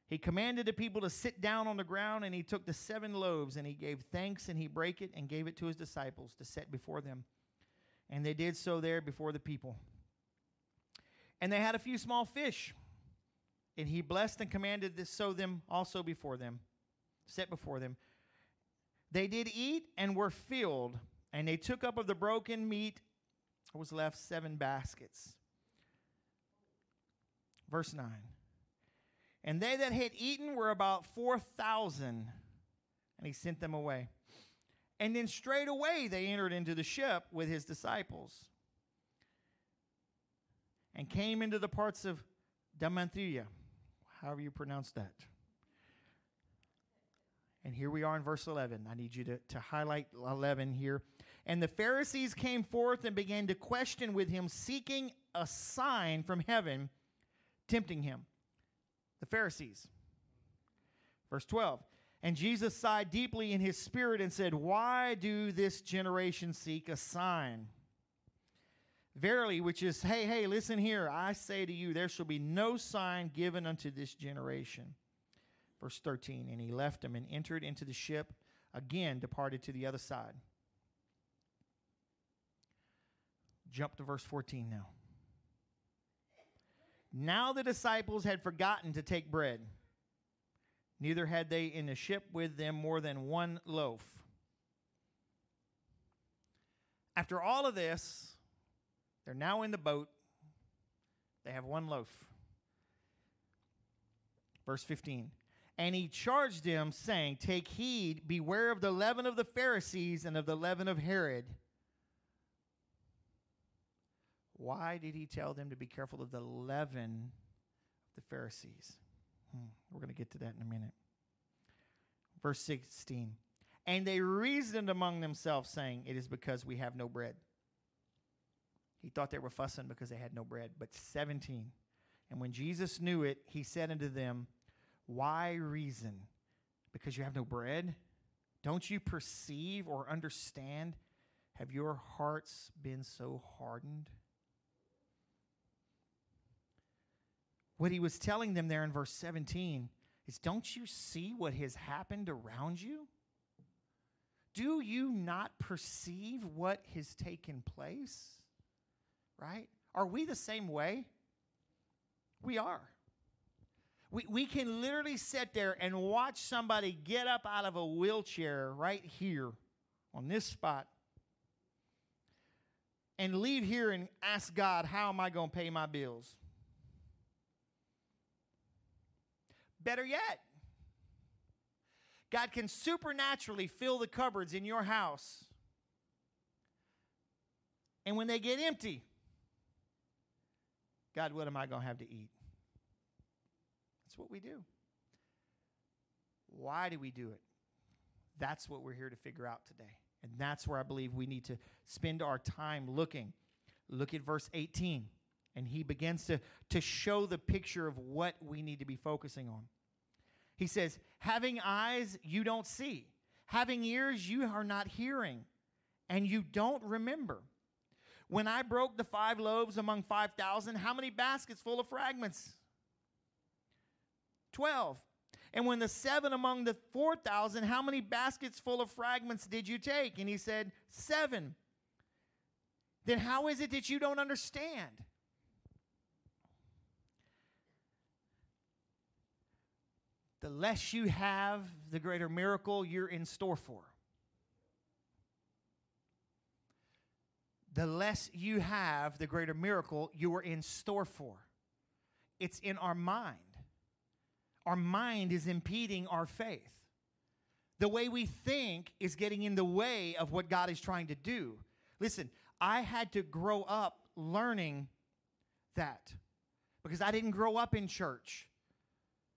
He commanded the people to sit down on the ground, and he took the seven loaves, and he gave thanks, and he brake it, and gave it to his disciples to set before them. And they did so there before the people. And they had a few small fish, and he blessed and commanded to sow them also before them, set before them. They did eat and were filled, and they took up of the broken meat, was left seven baskets. Verse 9. And they that had eaten were about 4,000, and he sent them away. And then straightway they entered into the ship with his disciples and came into the parts of Damanthia, however you pronounce that. And here we are in verse 11. I need you to, to highlight 11 here. And the Pharisees came forth and began to question with him, seeking a sign from heaven, tempting him. The Pharisees. Verse 12. And Jesus sighed deeply in his spirit and said, Why do this generation seek a sign? Verily, which is, hey, hey, listen here. I say to you, there shall be no sign given unto this generation. Verse 13. And he left them and entered into the ship, again departed to the other side. Jump to verse 14 now. Now the disciples had forgotten to take bread. Neither had they in the ship with them more than one loaf. After all of this, they're now in the boat. They have one loaf. Verse 15. And he charged them, saying, Take heed, beware of the leaven of the Pharisees and of the leaven of Herod. Why did he tell them to be careful of the leaven of the Pharisees? Hmm, we're going to get to that in a minute. Verse 16. And they reasoned among themselves, saying, It is because we have no bread. He thought they were fussing because they had no bread, but 17. And when Jesus knew it, he said unto them, Why reason? Because you have no bread? Don't you perceive or understand? Have your hearts been so hardened? What he was telling them there in verse 17 is Don't you see what has happened around you? Do you not perceive what has taken place? Right? Are we the same way? We are. We, we can literally sit there and watch somebody get up out of a wheelchair right here on this spot and leave here and ask God, How am I going to pay my bills? Better yet, God can supernaturally fill the cupboards in your house. And when they get empty, God, what am I going to have to eat? What we do. Why do we do it? That's what we're here to figure out today. And that's where I believe we need to spend our time looking. Look at verse 18. And he begins to, to show the picture of what we need to be focusing on. He says, Having eyes, you don't see. Having ears, you are not hearing. And you don't remember. When I broke the five loaves among 5,000, how many baskets full of fragments? 12. And when the seven among the 4,000, how many baskets full of fragments did you take? And he said, Seven. Then how is it that you don't understand? The less you have, the greater miracle you're in store for. The less you have, the greater miracle you are in store for. It's in our mind. Our mind is impeding our faith. The way we think is getting in the way of what God is trying to do. Listen, I had to grow up learning that because I didn't grow up in church.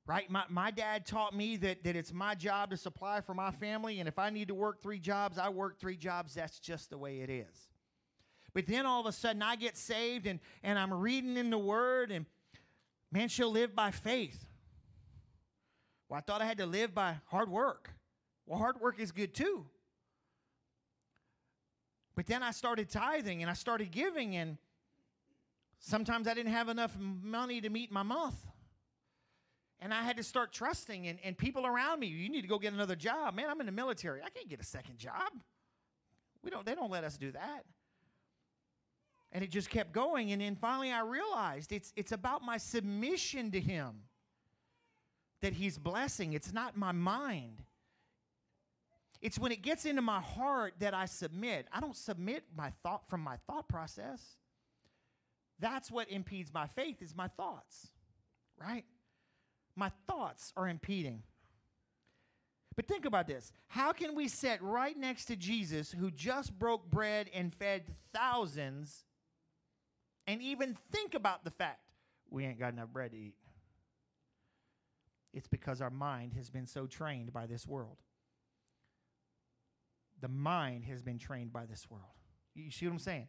Right? My, my dad taught me that, that it's my job to supply for my family, and if I need to work three jobs, I work three jobs. That's just the way it is. But then all of a sudden I get saved and, and I'm reading in the Word, and man, she'll live by faith. Well, I thought I had to live by hard work. Well, hard work is good too. But then I started tithing and I started giving, and sometimes I didn't have enough money to meet my month. And I had to start trusting, and, and people around me, you need to go get another job. Man, I'm in the military. I can't get a second job. We don't, they don't let us do that. And it just kept going. And then finally I realized it's, it's about my submission to Him that He's blessing. It's not my mind. It's when it gets into my heart that I submit. I don't submit my thought from my thought process. That's what impedes my faith is my thoughts. Right? My thoughts are impeding. But think about this. How can we sit right next to Jesus who just broke bread and fed thousands and even think about the fact we ain't got enough bread to eat? It's because our mind has been so trained by this world. The mind has been trained by this world. You see what I'm saying?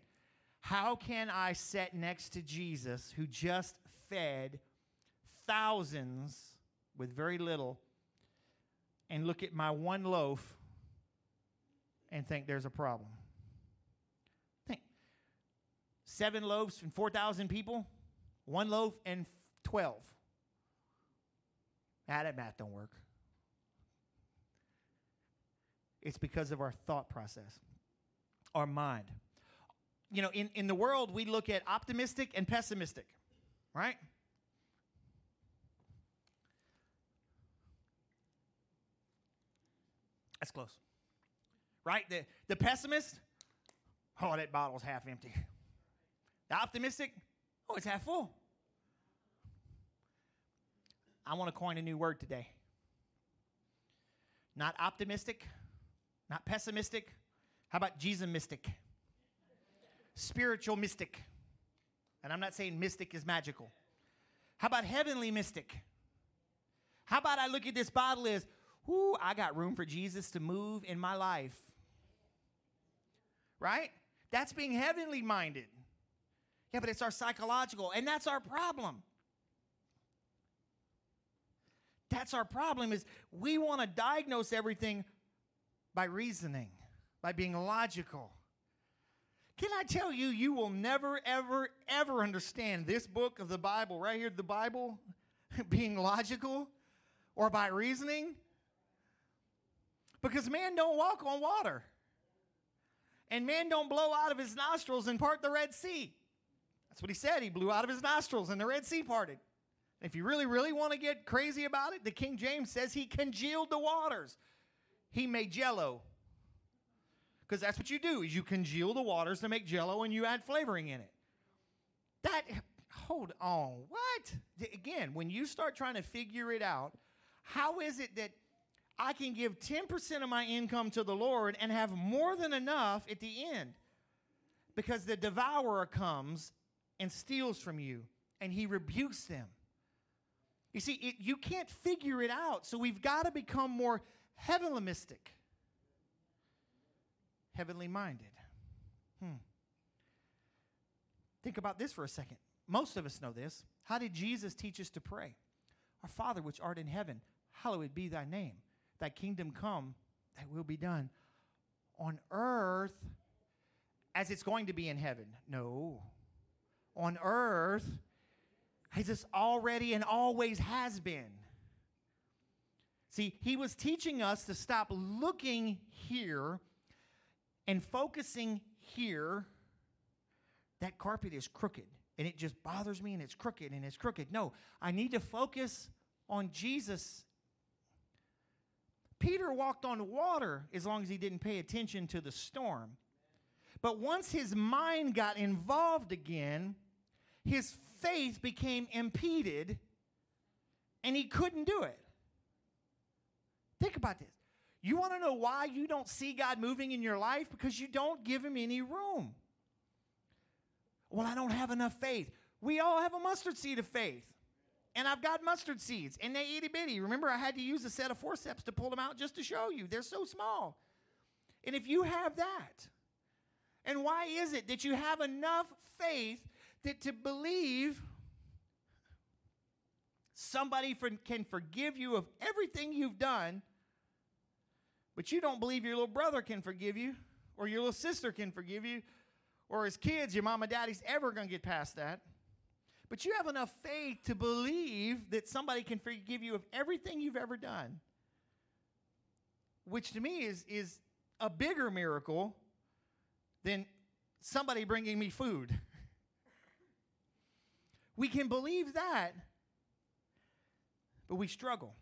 How can I sit next to Jesus who just fed thousands with very little and look at my one loaf and think there's a problem? Think seven loaves and 4,000 people, one loaf and 12. That math don't work. It's because of our thought process, our mind. You know, in, in the world, we look at optimistic and pessimistic, right? That's close. Right? The, the pessimist, oh, that bottle's half empty. The optimistic, oh, it's half full. I want to coin a new word today. Not optimistic, not pessimistic. How about Jesus mystic? Spiritual mystic. And I'm not saying mystic is magical. How about heavenly mystic? How about I look at this bottle as, whoo, I got room for Jesus to move in my life. Right? That's being heavenly minded. Yeah, but it's our psychological, and that's our problem. That's our problem is we want to diagnose everything by reasoning, by being logical. Can I tell you, you will never, ever, ever understand this book of the Bible, right here, the Bible, being logical or by reasoning? Because man don't walk on water. And man don't blow out of his nostrils and part the Red Sea. That's what he said. He blew out of his nostrils and the Red Sea parted. If you really, really want to get crazy about it, the King James says he congealed the waters. He made jello. Because that's what you do, is you congeal the waters to make jello and you add flavoring in it. That hold on. What? Again, when you start trying to figure it out, how is it that I can give 10% of my income to the Lord and have more than enough at the end? Because the devourer comes and steals from you and he rebukes them. You see, it, you can't figure it out. So we've got to become more heavenlymistic, heavenly minded. Hmm. Think about this for a second. Most of us know this. How did Jesus teach us to pray? Our Father, which art in heaven, hallowed be thy name. Thy kingdom come, thy will be done on earth as it's going to be in heaven. No. On earth as it's already and always has been. See, he was teaching us to stop looking here and focusing here. That carpet is crooked and it just bothers me and it's crooked and it's crooked. No, I need to focus on Jesus. Peter walked on water as long as he didn't pay attention to the storm. But once his mind got involved again, his faith became impeded and he couldn't do it. Think about this. You want to know why you don't see God moving in your life? Because you don't give him any room. Well, I don't have enough faith. We all have a mustard seed of faith. And I've got mustard seeds, and they itty bitty. Remember, I had to use a set of forceps to pull them out just to show you. They're so small. And if you have that, and why is it that you have enough faith that to believe somebody can forgive you of everything you've done, but you don't believe your little brother can forgive you, or your little sister can forgive you, or as kids, your mom and daddy's ever going to get past that. But you have enough faith to believe that somebody can forgive you of everything you've ever done, which to me is, is a bigger miracle than somebody bringing me food. We can believe that, but we struggle.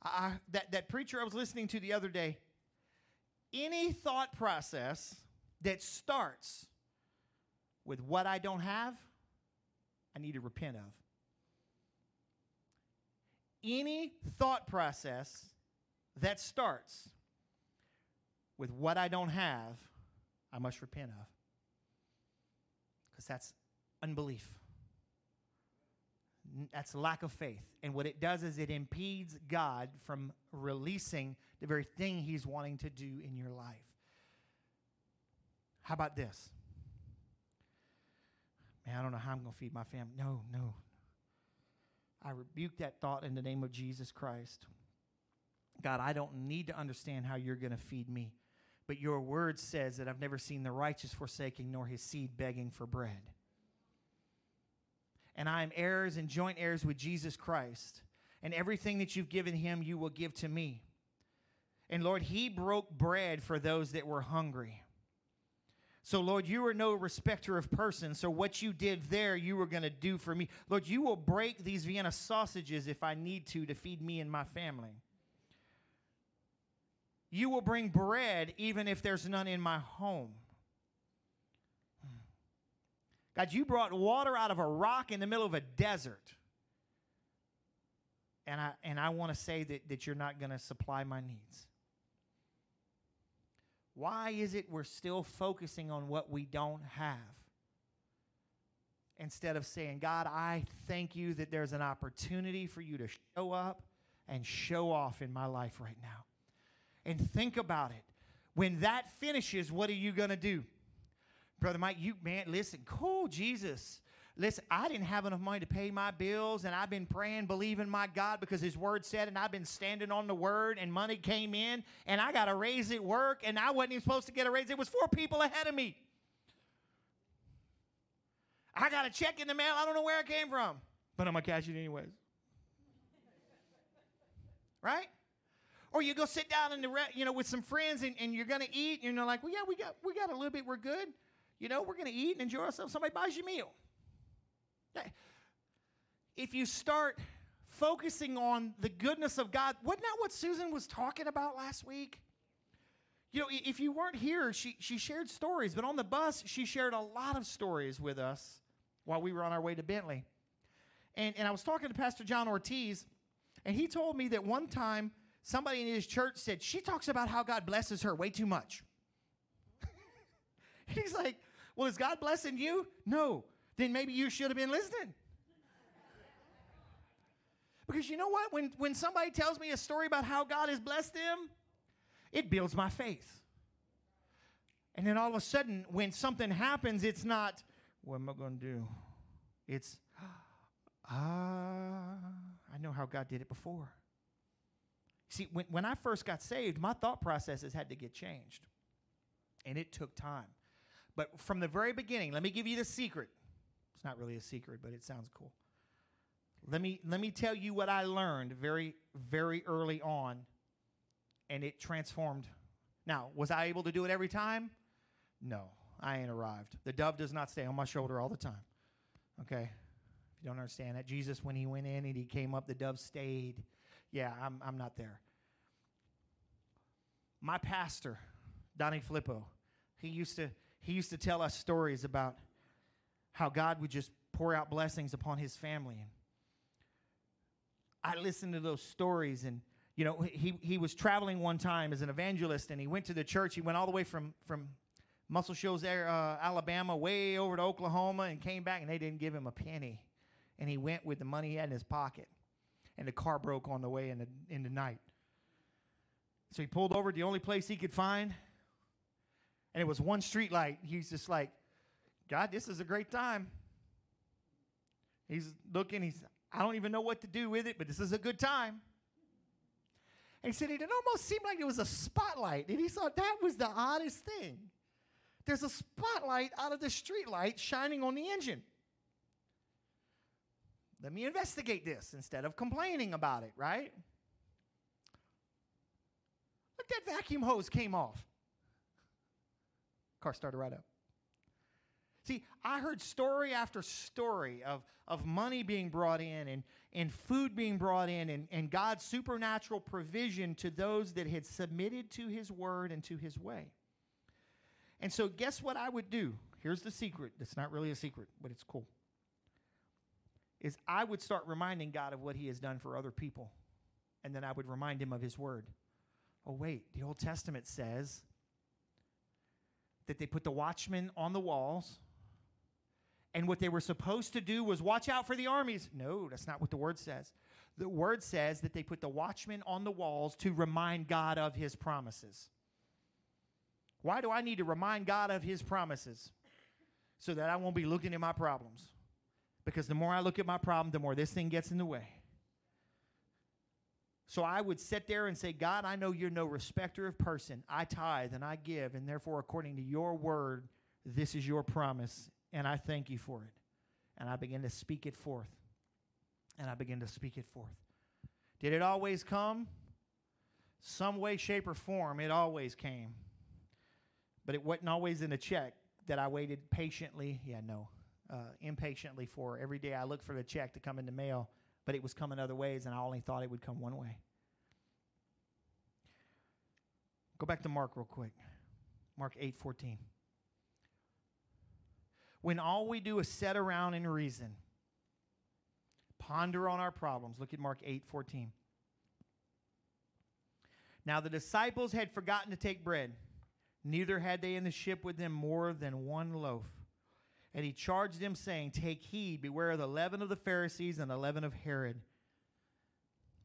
I, that, that preacher I was listening to the other day, any thought process that starts with what I don't have, I need to repent of. Any thought process that starts with what I don't have, I must repent of. Because that's unbelief. That's lack of faith. And what it does is it impedes God from releasing the very thing He's wanting to do in your life. How about this? Man, I don't know how I'm going to feed my family. No, no. I rebuke that thought in the name of Jesus Christ. God, I don't need to understand how you're going to feed me. But your word says that I've never seen the righteous forsaking nor his seed begging for bread. And I am heirs and joint heirs with Jesus Christ. And everything that you've given him, you will give to me. And Lord, he broke bread for those that were hungry. So, Lord, you are no respecter of persons. So, what you did there, you were going to do for me. Lord, you will break these Vienna sausages if I need to to feed me and my family. You will bring bread even if there's none in my home. God, you brought water out of a rock in the middle of a desert. And I, and I want to say that, that you're not going to supply my needs. Why is it we're still focusing on what we don't have? Instead of saying, God, I thank you that there's an opportunity for you to show up and show off in my life right now. And think about it. When that finishes, what are you going to do? Brother Mike, you, man, listen, cool, Jesus. Listen, I didn't have enough money to pay my bills, and I've been praying, believing my God because His Word said, and I've been standing on the Word, and money came in, and I got a raise at work, and I wasn't even supposed to get a raise. It was four people ahead of me. I got a check in the mail. I don't know where it came from, but I'm gonna cash it anyways. right? Or you go sit down in the re- you know with some friends and, and you're gonna eat. And you're like, well, yeah, we got we got a little bit. We're good. You know, we're gonna eat and enjoy ourselves. Somebody buys you a meal. If you start focusing on the goodness of God, wasn't that what Susan was talking about last week? You know, if you weren't here, she, she shared stories, but on the bus, she shared a lot of stories with us while we were on our way to Bentley. And, and I was talking to Pastor John Ortiz, and he told me that one time somebody in his church said, She talks about how God blesses her way too much. He's like, Well, is God blessing you? No. Then maybe you should have been listening. Because you know what? When, when somebody tells me a story about how God has blessed them, it builds my faith. And then all of a sudden, when something happens, it's not, what am I going to do? It's, ah, I know how God did it before. See, when, when I first got saved, my thought processes had to get changed. And it took time. But from the very beginning, let me give you the secret. It's not really a secret, but it sounds cool. Let me, let me tell you what I learned very, very early on, and it transformed. Now, was I able to do it every time? No, I ain't arrived. The dove does not stay on my shoulder all the time. Okay? If you don't understand that, Jesus, when he went in and he came up, the dove stayed. Yeah, I'm, I'm not there. My pastor, Donnie Filippo, he used to he used to tell us stories about how God would just pour out blessings upon his family. I listened to those stories and you know he, he was traveling one time as an evangelist and he went to the church. He went all the way from from muscle shoals uh, alabama way over to oklahoma and came back and they didn't give him a penny. And he went with the money he had in his pocket and the car broke on the way in the, in the night. So he pulled over to the only place he could find and it was one street light he's just like god this is a great time he's looking he's i don't even know what to do with it but this is a good time and he said it almost seemed like it was a spotlight. And he thought that was the oddest thing. There's a spotlight out of the street light shining on the engine. Let me investigate this instead of complaining about it, right? Look, that vacuum hose came off. Car started right up. See, I heard story after story of, of money being brought in and, and food being brought in and, and God's supernatural provision to those that had submitted to his word and to his way. And so, guess what I would do? Here's the secret. It's not really a secret, but it's cool. Is I would start reminding God of what he has done for other people. And then I would remind him of his word. Oh, wait, the Old Testament says that they put the watchmen on the walls and what they were supposed to do was watch out for the armies. No, that's not what the word says. The word says that they put the watchmen on the walls to remind God of his promises. Why do I need to remind God of his promises? So that I won't be looking at my problems. Because the more I look at my problem, the more this thing gets in the way. So I would sit there and say, God, I know you're no respecter of person. I tithe and I give, and therefore, according to your word, this is your promise, and I thank you for it. And I begin to speak it forth. And I begin to speak it forth. Did it always come? Some way, shape, or form, it always came. But it wasn't always in a check that I waited patiently, yeah, no, uh, impatiently for. Every day I looked for the check to come in the mail, but it was coming other ways, and I only thought it would come one way. Go back to Mark real quick. Mark 8 14 when all we do is sit around and reason, ponder on our problems. Look at Mark 8 14. Now the disciples had forgotten to take bread, neither had they in the ship with them more than one loaf. And he charged them, saying, Take heed, beware of the leaven of the Pharisees and the leaven of Herod.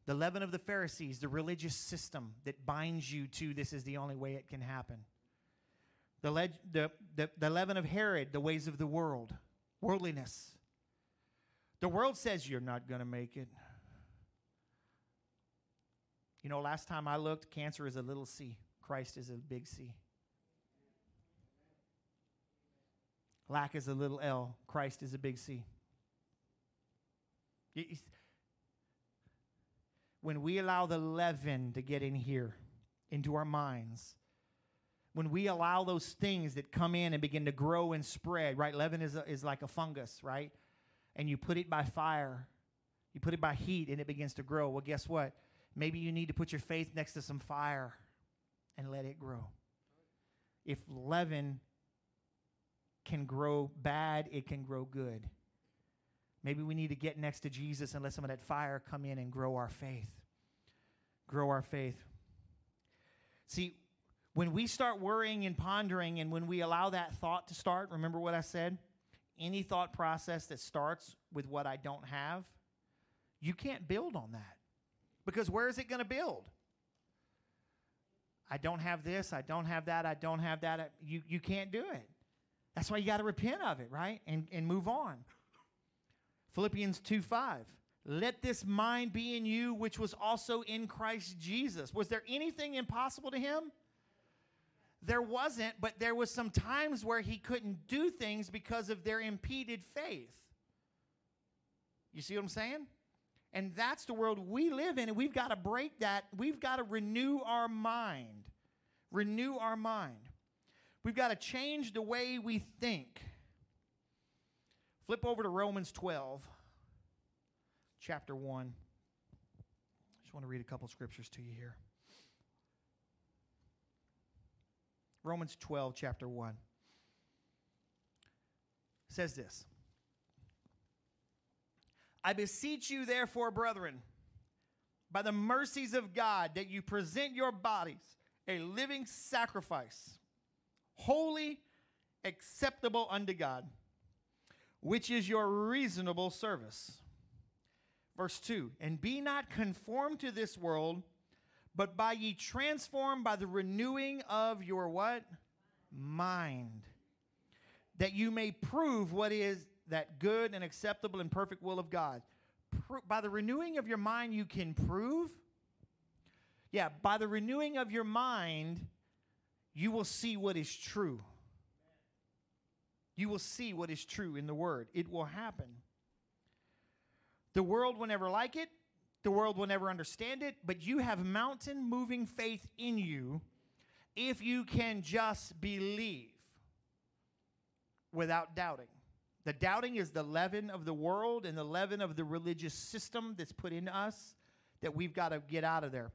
The leaven of the Pharisees, the religious system that binds you to this is the only way it can happen the, leg, the, the, the leaven of Herod, the ways of the world, worldliness. The world says you're not going to make it. You know, last time I looked, cancer is a little c, Christ is a big C. Lack is a little L, Christ is a big C. When we allow the leaven to get in here, into our minds, when we allow those things that come in and begin to grow and spread, right? Leaven is, a, is like a fungus, right? And you put it by fire, you put it by heat, and it begins to grow. Well, guess what? Maybe you need to put your faith next to some fire and let it grow. If leaven can grow bad, it can grow good. Maybe we need to get next to Jesus and let some of that fire come in and grow our faith. Grow our faith. See, when we start worrying and pondering, and when we allow that thought to start, remember what I said? Any thought process that starts with what I don't have, you can't build on that. Because where is it going to build? I don't have this, I don't have that, I don't have that. You, you can't do it. That's why you got to repent of it, right? And, and move on. Philippians 2 5. Let this mind be in you, which was also in Christ Jesus. Was there anything impossible to him? There wasn't, but there was some times where he couldn't do things because of their impeded faith. You see what I'm saying? And that's the world we live in, and we've got to break that. We've got to renew our mind. Renew our mind. We've got to change the way we think. Flip over to Romans 12, chapter 1. I just want to read a couple scriptures to you here. Romans 12, chapter 1 says this I beseech you, therefore, brethren, by the mercies of God, that you present your bodies a living sacrifice, holy, acceptable unto God, which is your reasonable service. Verse 2 And be not conformed to this world, but by ye transformed by the renewing of your what? Mind. That you may prove what is that good and acceptable and perfect will of God. Pro- by the renewing of your mind, you can prove. Yeah, by the renewing of your mind, you will see what is true. You will see what is true in the Word. It will happen. The world will never like it, the world will never understand it, but you have mountain moving faith in you if you can just believe without doubting. The doubting is the leaven of the world and the leaven of the religious system that's put in us that we've got to get out of there.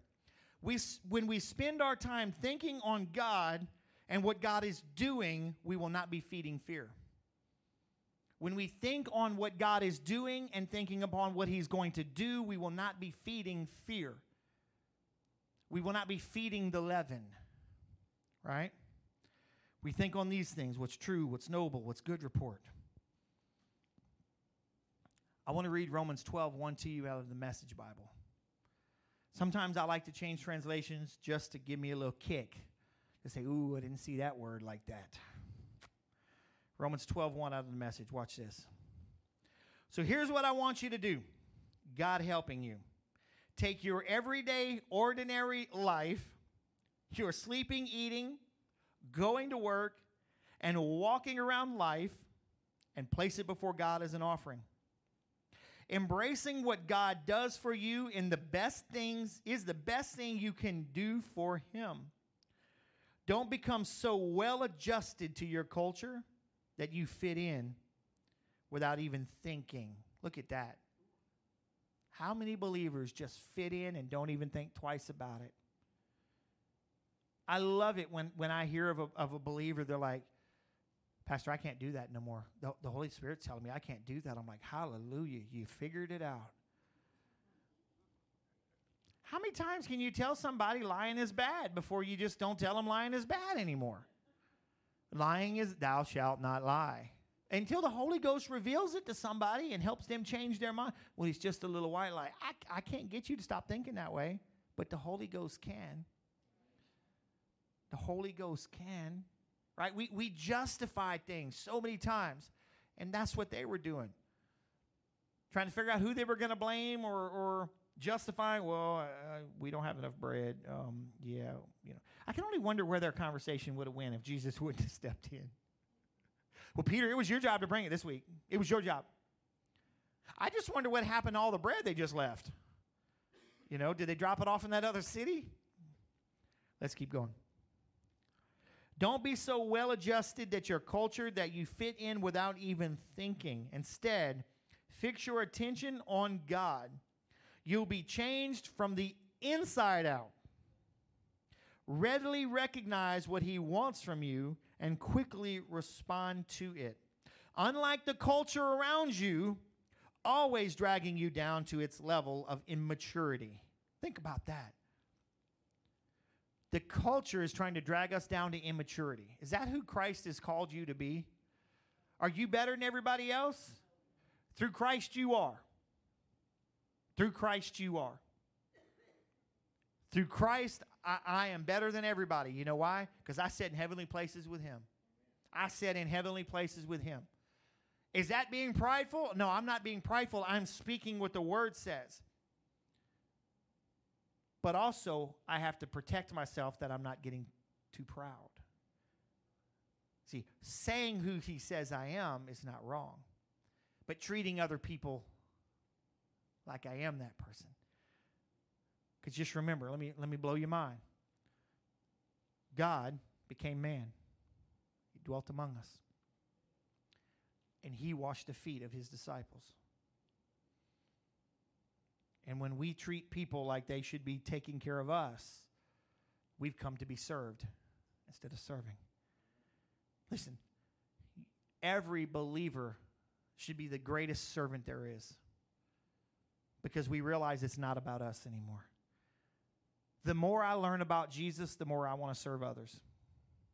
We, when we spend our time thinking on God and what God is doing, we will not be feeding fear. When we think on what God is doing and thinking upon what He's going to do, we will not be feeding fear. We will not be feeding the leaven, right? We think on these things what's true, what's noble, what's good report. I want to read Romans 12, 1 to you out of the Message Bible. Sometimes I like to change translations just to give me a little kick. To say, ooh, I didn't see that word like that. Romans 12, 1 out of the message. Watch this. So here's what I want you to do God helping you. Take your everyday, ordinary life, your sleeping, eating, going to work, and walking around life, and place it before God as an offering. Embracing what God does for you in the best things is the best thing you can do for Him. Don't become so well adjusted to your culture that you fit in without even thinking. Look at that. How many believers just fit in and don't even think twice about it? I love it when, when I hear of a, of a believer, they're like, Pastor, I can't do that no more. The, the Holy Spirit's telling me I can't do that. I'm like, Hallelujah, you figured it out. How many times can you tell somebody lying is bad before you just don't tell them lying is bad anymore? Lying is thou shalt not lie. Until the Holy Ghost reveals it to somebody and helps them change their mind. Well, it's just a little white lie. I, I can't get you to stop thinking that way, but the Holy Ghost can. The Holy Ghost can. Right? We, we justify things so many times, and that's what they were doing. trying to figure out who they were going to blame or, or justify. Well, uh, we don't have enough bread. Um, yeah, you know. I can only wonder where their conversation would have went if Jesus wouldn't have stepped in. Well, Peter, it was your job to bring it this week. It was your job. I just wonder what happened to all the bread they just left. You know, did they drop it off in that other city? Let's keep going. Don't be so well adjusted that you're cultured that you fit in without even thinking. Instead, fix your attention on God. You'll be changed from the inside out. Readily recognize what He wants from you and quickly respond to it. Unlike the culture around you, always dragging you down to its level of immaturity. Think about that. The culture is trying to drag us down to immaturity. Is that who Christ has called you to be? Are you better than everybody else? Through Christ, you are. Through Christ, you are. Through Christ, I, I am better than everybody. You know why? Because I sit in heavenly places with Him. I sit in heavenly places with Him. Is that being prideful? No, I'm not being prideful. I'm speaking what the Word says. But also, I have to protect myself that I'm not getting too proud. See, saying who He says I am is not wrong, but treating other people like I am that person. Because just remember, let me, let me blow your mind. God became man, He dwelt among us, and He washed the feet of His disciples. And when we treat people like they should be taking care of us, we've come to be served instead of serving. Listen, every believer should be the greatest servant there is because we realize it's not about us anymore. The more I learn about Jesus, the more I want to serve others.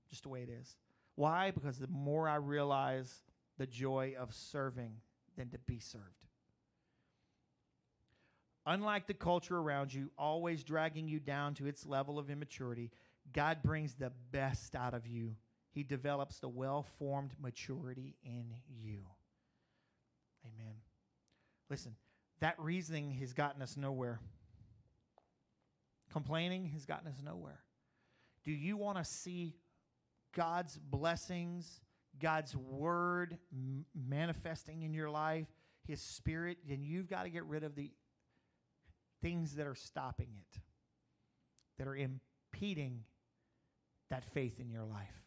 Just the way it is. Why? Because the more I realize the joy of serving than to be served. Unlike the culture around you, always dragging you down to its level of immaturity, God brings the best out of you. He develops the well formed maturity in you. Amen. Listen, that reasoning has gotten us nowhere. Complaining has gotten us nowhere. Do you want to see God's blessings, God's word manifesting in your life, His Spirit? Then you've got to get rid of the things that are stopping it, that are impeding that faith in your life.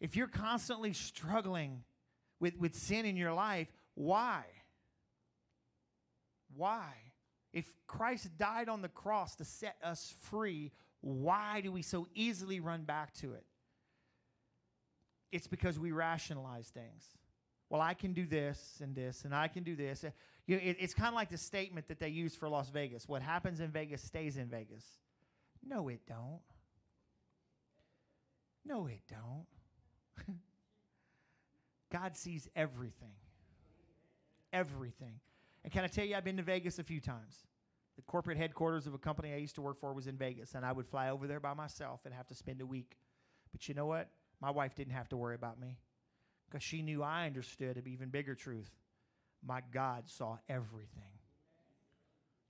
If you're constantly struggling with, with sin in your life, why? Why? If Christ died on the cross to set us free, why do we so easily run back to it? It's because we rationalize things. Well, I can do this and this, and I can do this. Uh, You know, it- it's kind of like the statement that they use for Las Vegas: "What happens in Vegas stays in Vegas." No, it don't. No, it don't. God sees everything. Everything. And can I tell you, I've been to Vegas a few times. The corporate headquarters of a company I used to work for was in Vegas, and I would fly over there by myself and have to spend a week. But you know what? My wife didn't have to worry about me because she knew I understood an even bigger truth. My God saw everything.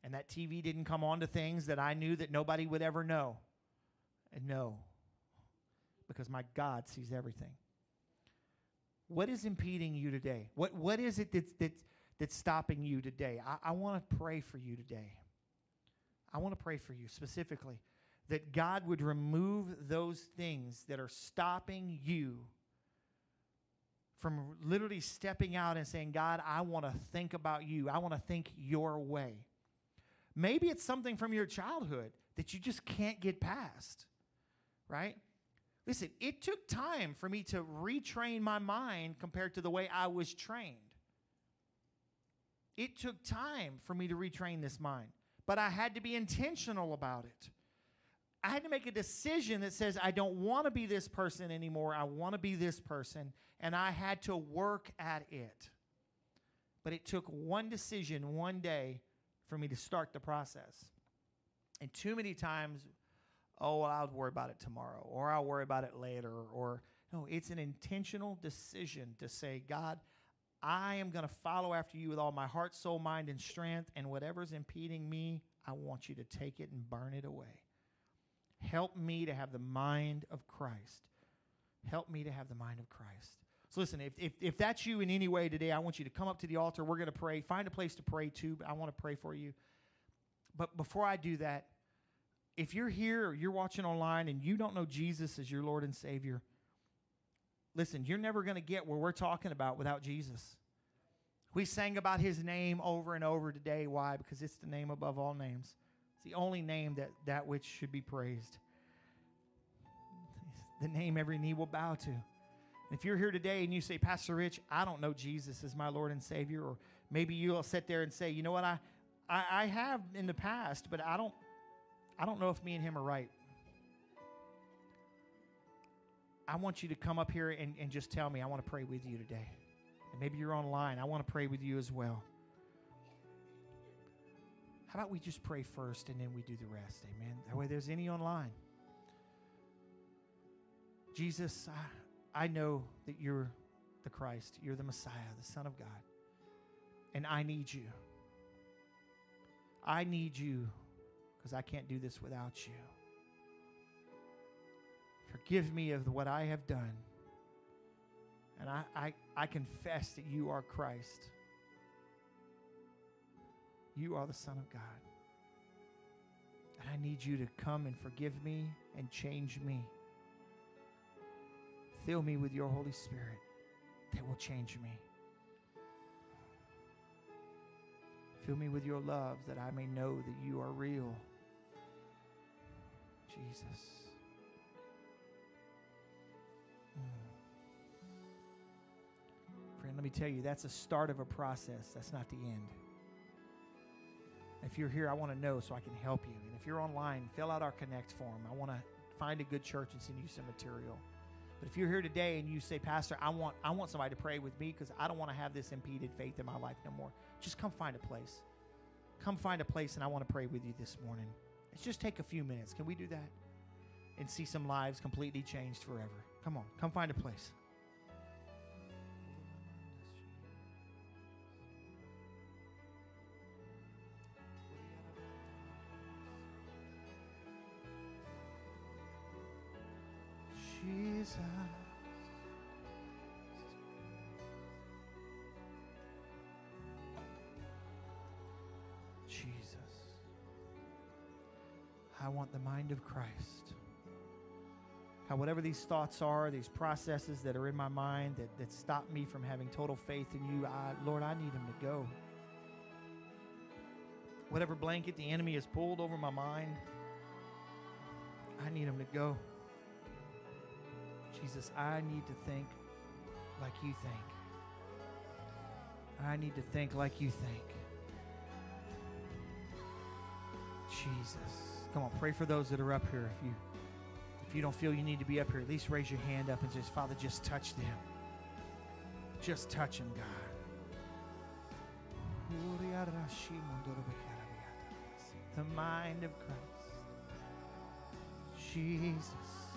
And that TV didn't come on to things that I knew that nobody would ever know. And no, because my God sees everything. What is impeding you today? What, what is it that's, that's, that's stopping you today? I, I want to pray for you today. I want to pray for you specifically that God would remove those things that are stopping you from literally stepping out and saying, God, I want to think about you. I want to think your way. Maybe it's something from your childhood that you just can't get past, right? Listen, it took time for me to retrain my mind compared to the way I was trained. It took time for me to retrain this mind, but I had to be intentional about it. I had to make a decision that says, I don't want to be this person anymore. I want to be this person. And I had to work at it. But it took one decision one day for me to start the process. And too many times, oh, well, I'll worry about it tomorrow, or I'll worry about it later, or no, it's an intentional decision to say, God, I am going to follow after you with all my heart, soul, mind, and strength. And whatever's impeding me, I want you to take it and burn it away. Help me to have the mind of Christ. Help me to have the mind of Christ. So listen, if, if, if that's you in any way today, I want you to come up to the altar. We're going to pray. Find a place to pray too. But I want to pray for you. But before I do that, if you're here or you're watching online and you don't know Jesus as your Lord and Savior, listen, you're never going to get where we're talking about without Jesus. We sang about his name over and over today. Why? Because it's the name above all names. It's the only name that that which should be praised. It's the name every knee will bow to. If you're here today and you say, Pastor Rich, I don't know Jesus as my Lord and Savior, or maybe you'll sit there and say, you know what, I, I, I have in the past, but I don't, I don't know if me and him are right. I want you to come up here and, and just tell me, I want to pray with you today. And maybe you're online. I want to pray with you as well. How about we just pray first and then we do the rest? Amen. That way there's any online. Jesus, I, I know that you're the Christ, you're the Messiah, the Son of God. And I need you. I need you because I can't do this without you. Forgive me of what I have done. And I, I, I confess that you are Christ. You are the Son of God. And I need you to come and forgive me and change me. Fill me with your Holy Spirit that will change me. Fill me with your love that I may know that you are real. Jesus. Mm. Friend, let me tell you, that's a start of a process. That's not the end. If you're here, I want to know so I can help you. And if you're online, fill out our Connect form. I want to find a good church and send you some material. But if you're here today and you say, Pastor, I want I want somebody to pray with me because I don't want to have this impeded faith in my life no more. Just come find a place. Come find a place and I want to pray with you this morning. Let's just take a few minutes. Can we do that? And see some lives completely changed forever. Come on, come find a place. Jesus. I want the mind of Christ. How, whatever these thoughts are, these processes that are in my mind that, that stop me from having total faith in you, I, Lord, I need them to go. Whatever blanket the enemy has pulled over my mind, I need them to go. Jesus, I need to think like you think. I need to think like you think. Jesus. Come on, pray for those that are up here. If you if you don't feel you need to be up here, at least raise your hand up and just, Father, just touch them. Just touch them, God. The mind of Christ. Jesus.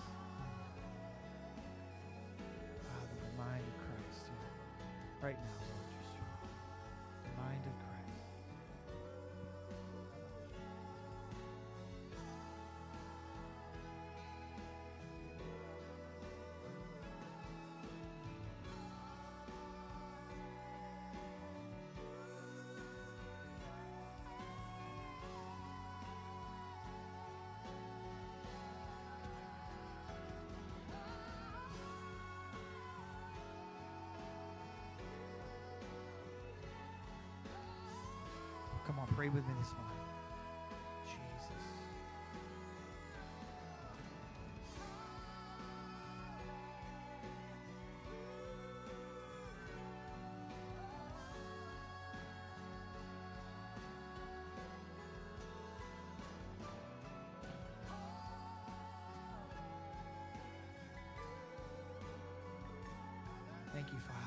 Right now, pray with me this morning. Jesus. Thank you, Father.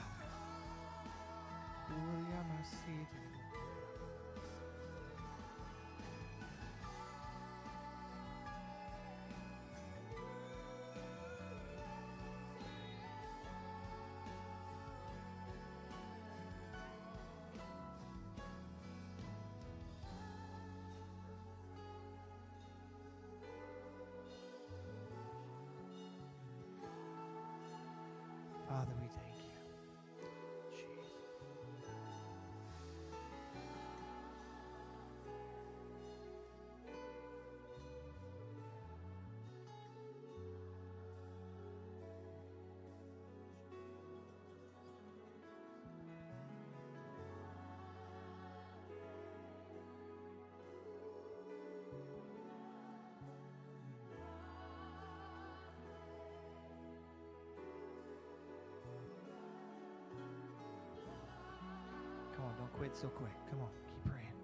Don't quit so quick. Come on, keep praying.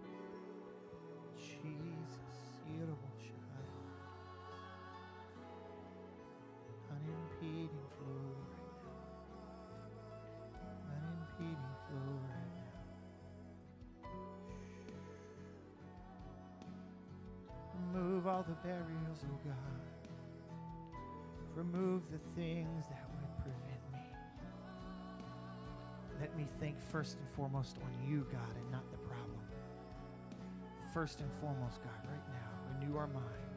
Jesus, unimpeding flow right now. Unimpeding flow right now. Remove all the barriers, oh God. Remove the things that Let me think first and foremost on you, God, and not the problem. First and foremost, God, right now, renew our mind.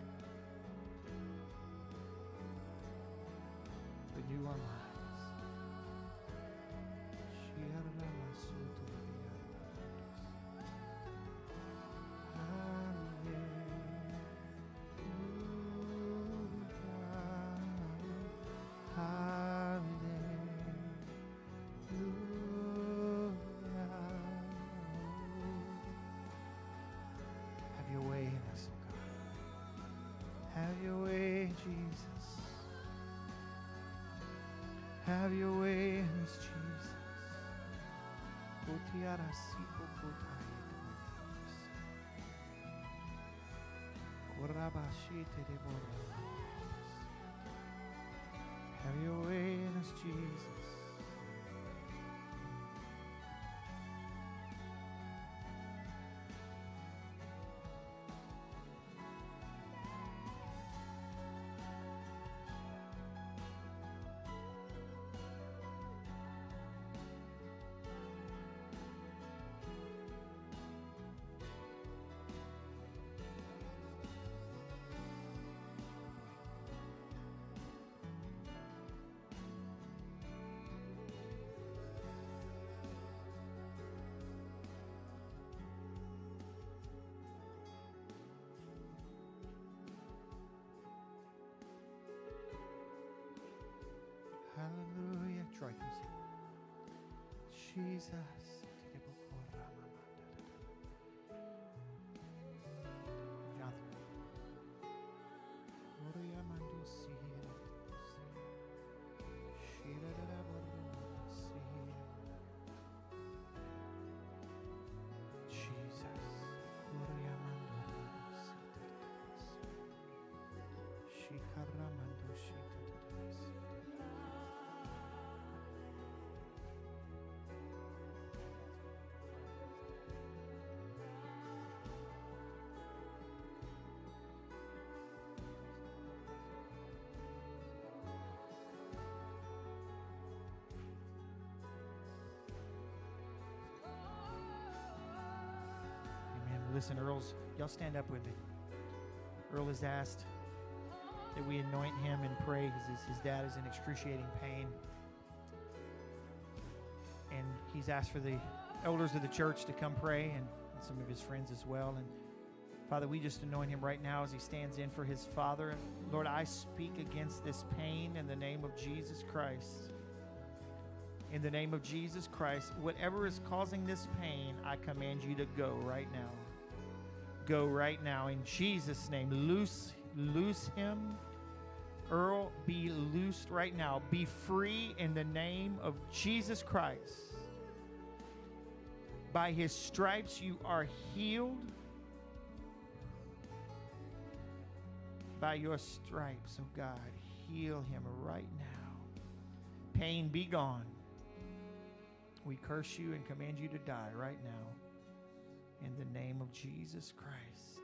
Come sing. Jesus. Listen, Earl's, y'all stand up with me. Earl has asked that we anoint him and pray because his, dad is in excruciating pain. And he's asked for the elders of the church to come pray and, and some of his friends as well. And Father, we just anoint him right now as he stands in for his father. Lord, I speak against this pain in the name of Jesus Christ. In the name of Jesus Christ, whatever is causing this pain, I command you to go right now. Go right now in Jesus' name. Loose, loose him. Earl, be loosed right now. Be free in the name of Jesus Christ. By his stripes, you are healed. By your stripes, oh God, heal him right now. Pain be gone. We curse you and command you to die right now. In the name of Jesus Christ.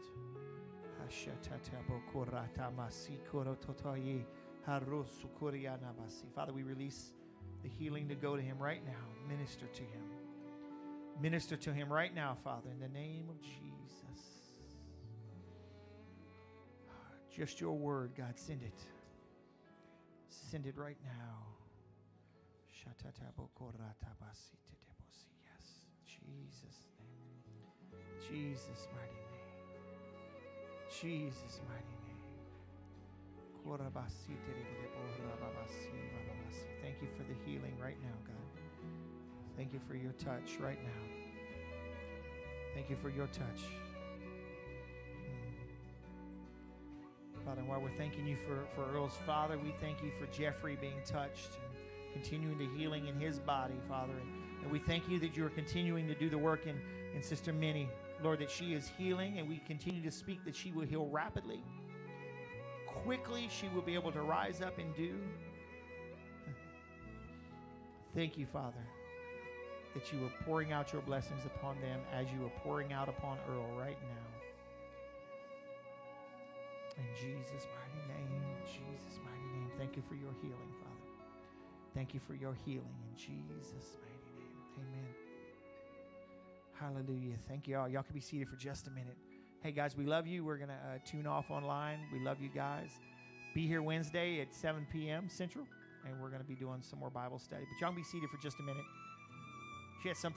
Father, we release the healing to go to him right now. Minister to him. Minister to him right now, Father, in the name of Jesus. Just your word, God. Send it. Send it right now. Yes. Jesus'. Jesus' mighty name. Jesus' mighty name. Thank you for the healing right now, God. Thank you for your touch right now. Thank you for your touch. Mm. Father, while we're thanking you for, for Earl's father, we thank you for Jeffrey being touched and continuing the healing in his body, Father. And And we thank you that you are continuing to do the work in, in Sister Minnie. Lord, that she is healing, and we continue to speak that she will heal rapidly. Quickly, she will be able to rise up and do. Thank you, Father, that you are pouring out your blessings upon them as you are pouring out upon Earl right now. In Jesus' mighty name, Jesus' mighty name. Thank you for your healing, Father. Thank you for your healing in Jesus' mighty name. Amen. Hallelujah. Thank you all. Y'all can be seated for just a minute. Hey, guys, we love you. We're going to uh, tune off online. We love you guys. Be here Wednesday at 7 p.m. Central, and we're going to be doing some more Bible study. But y'all can be seated for just a minute. She had something.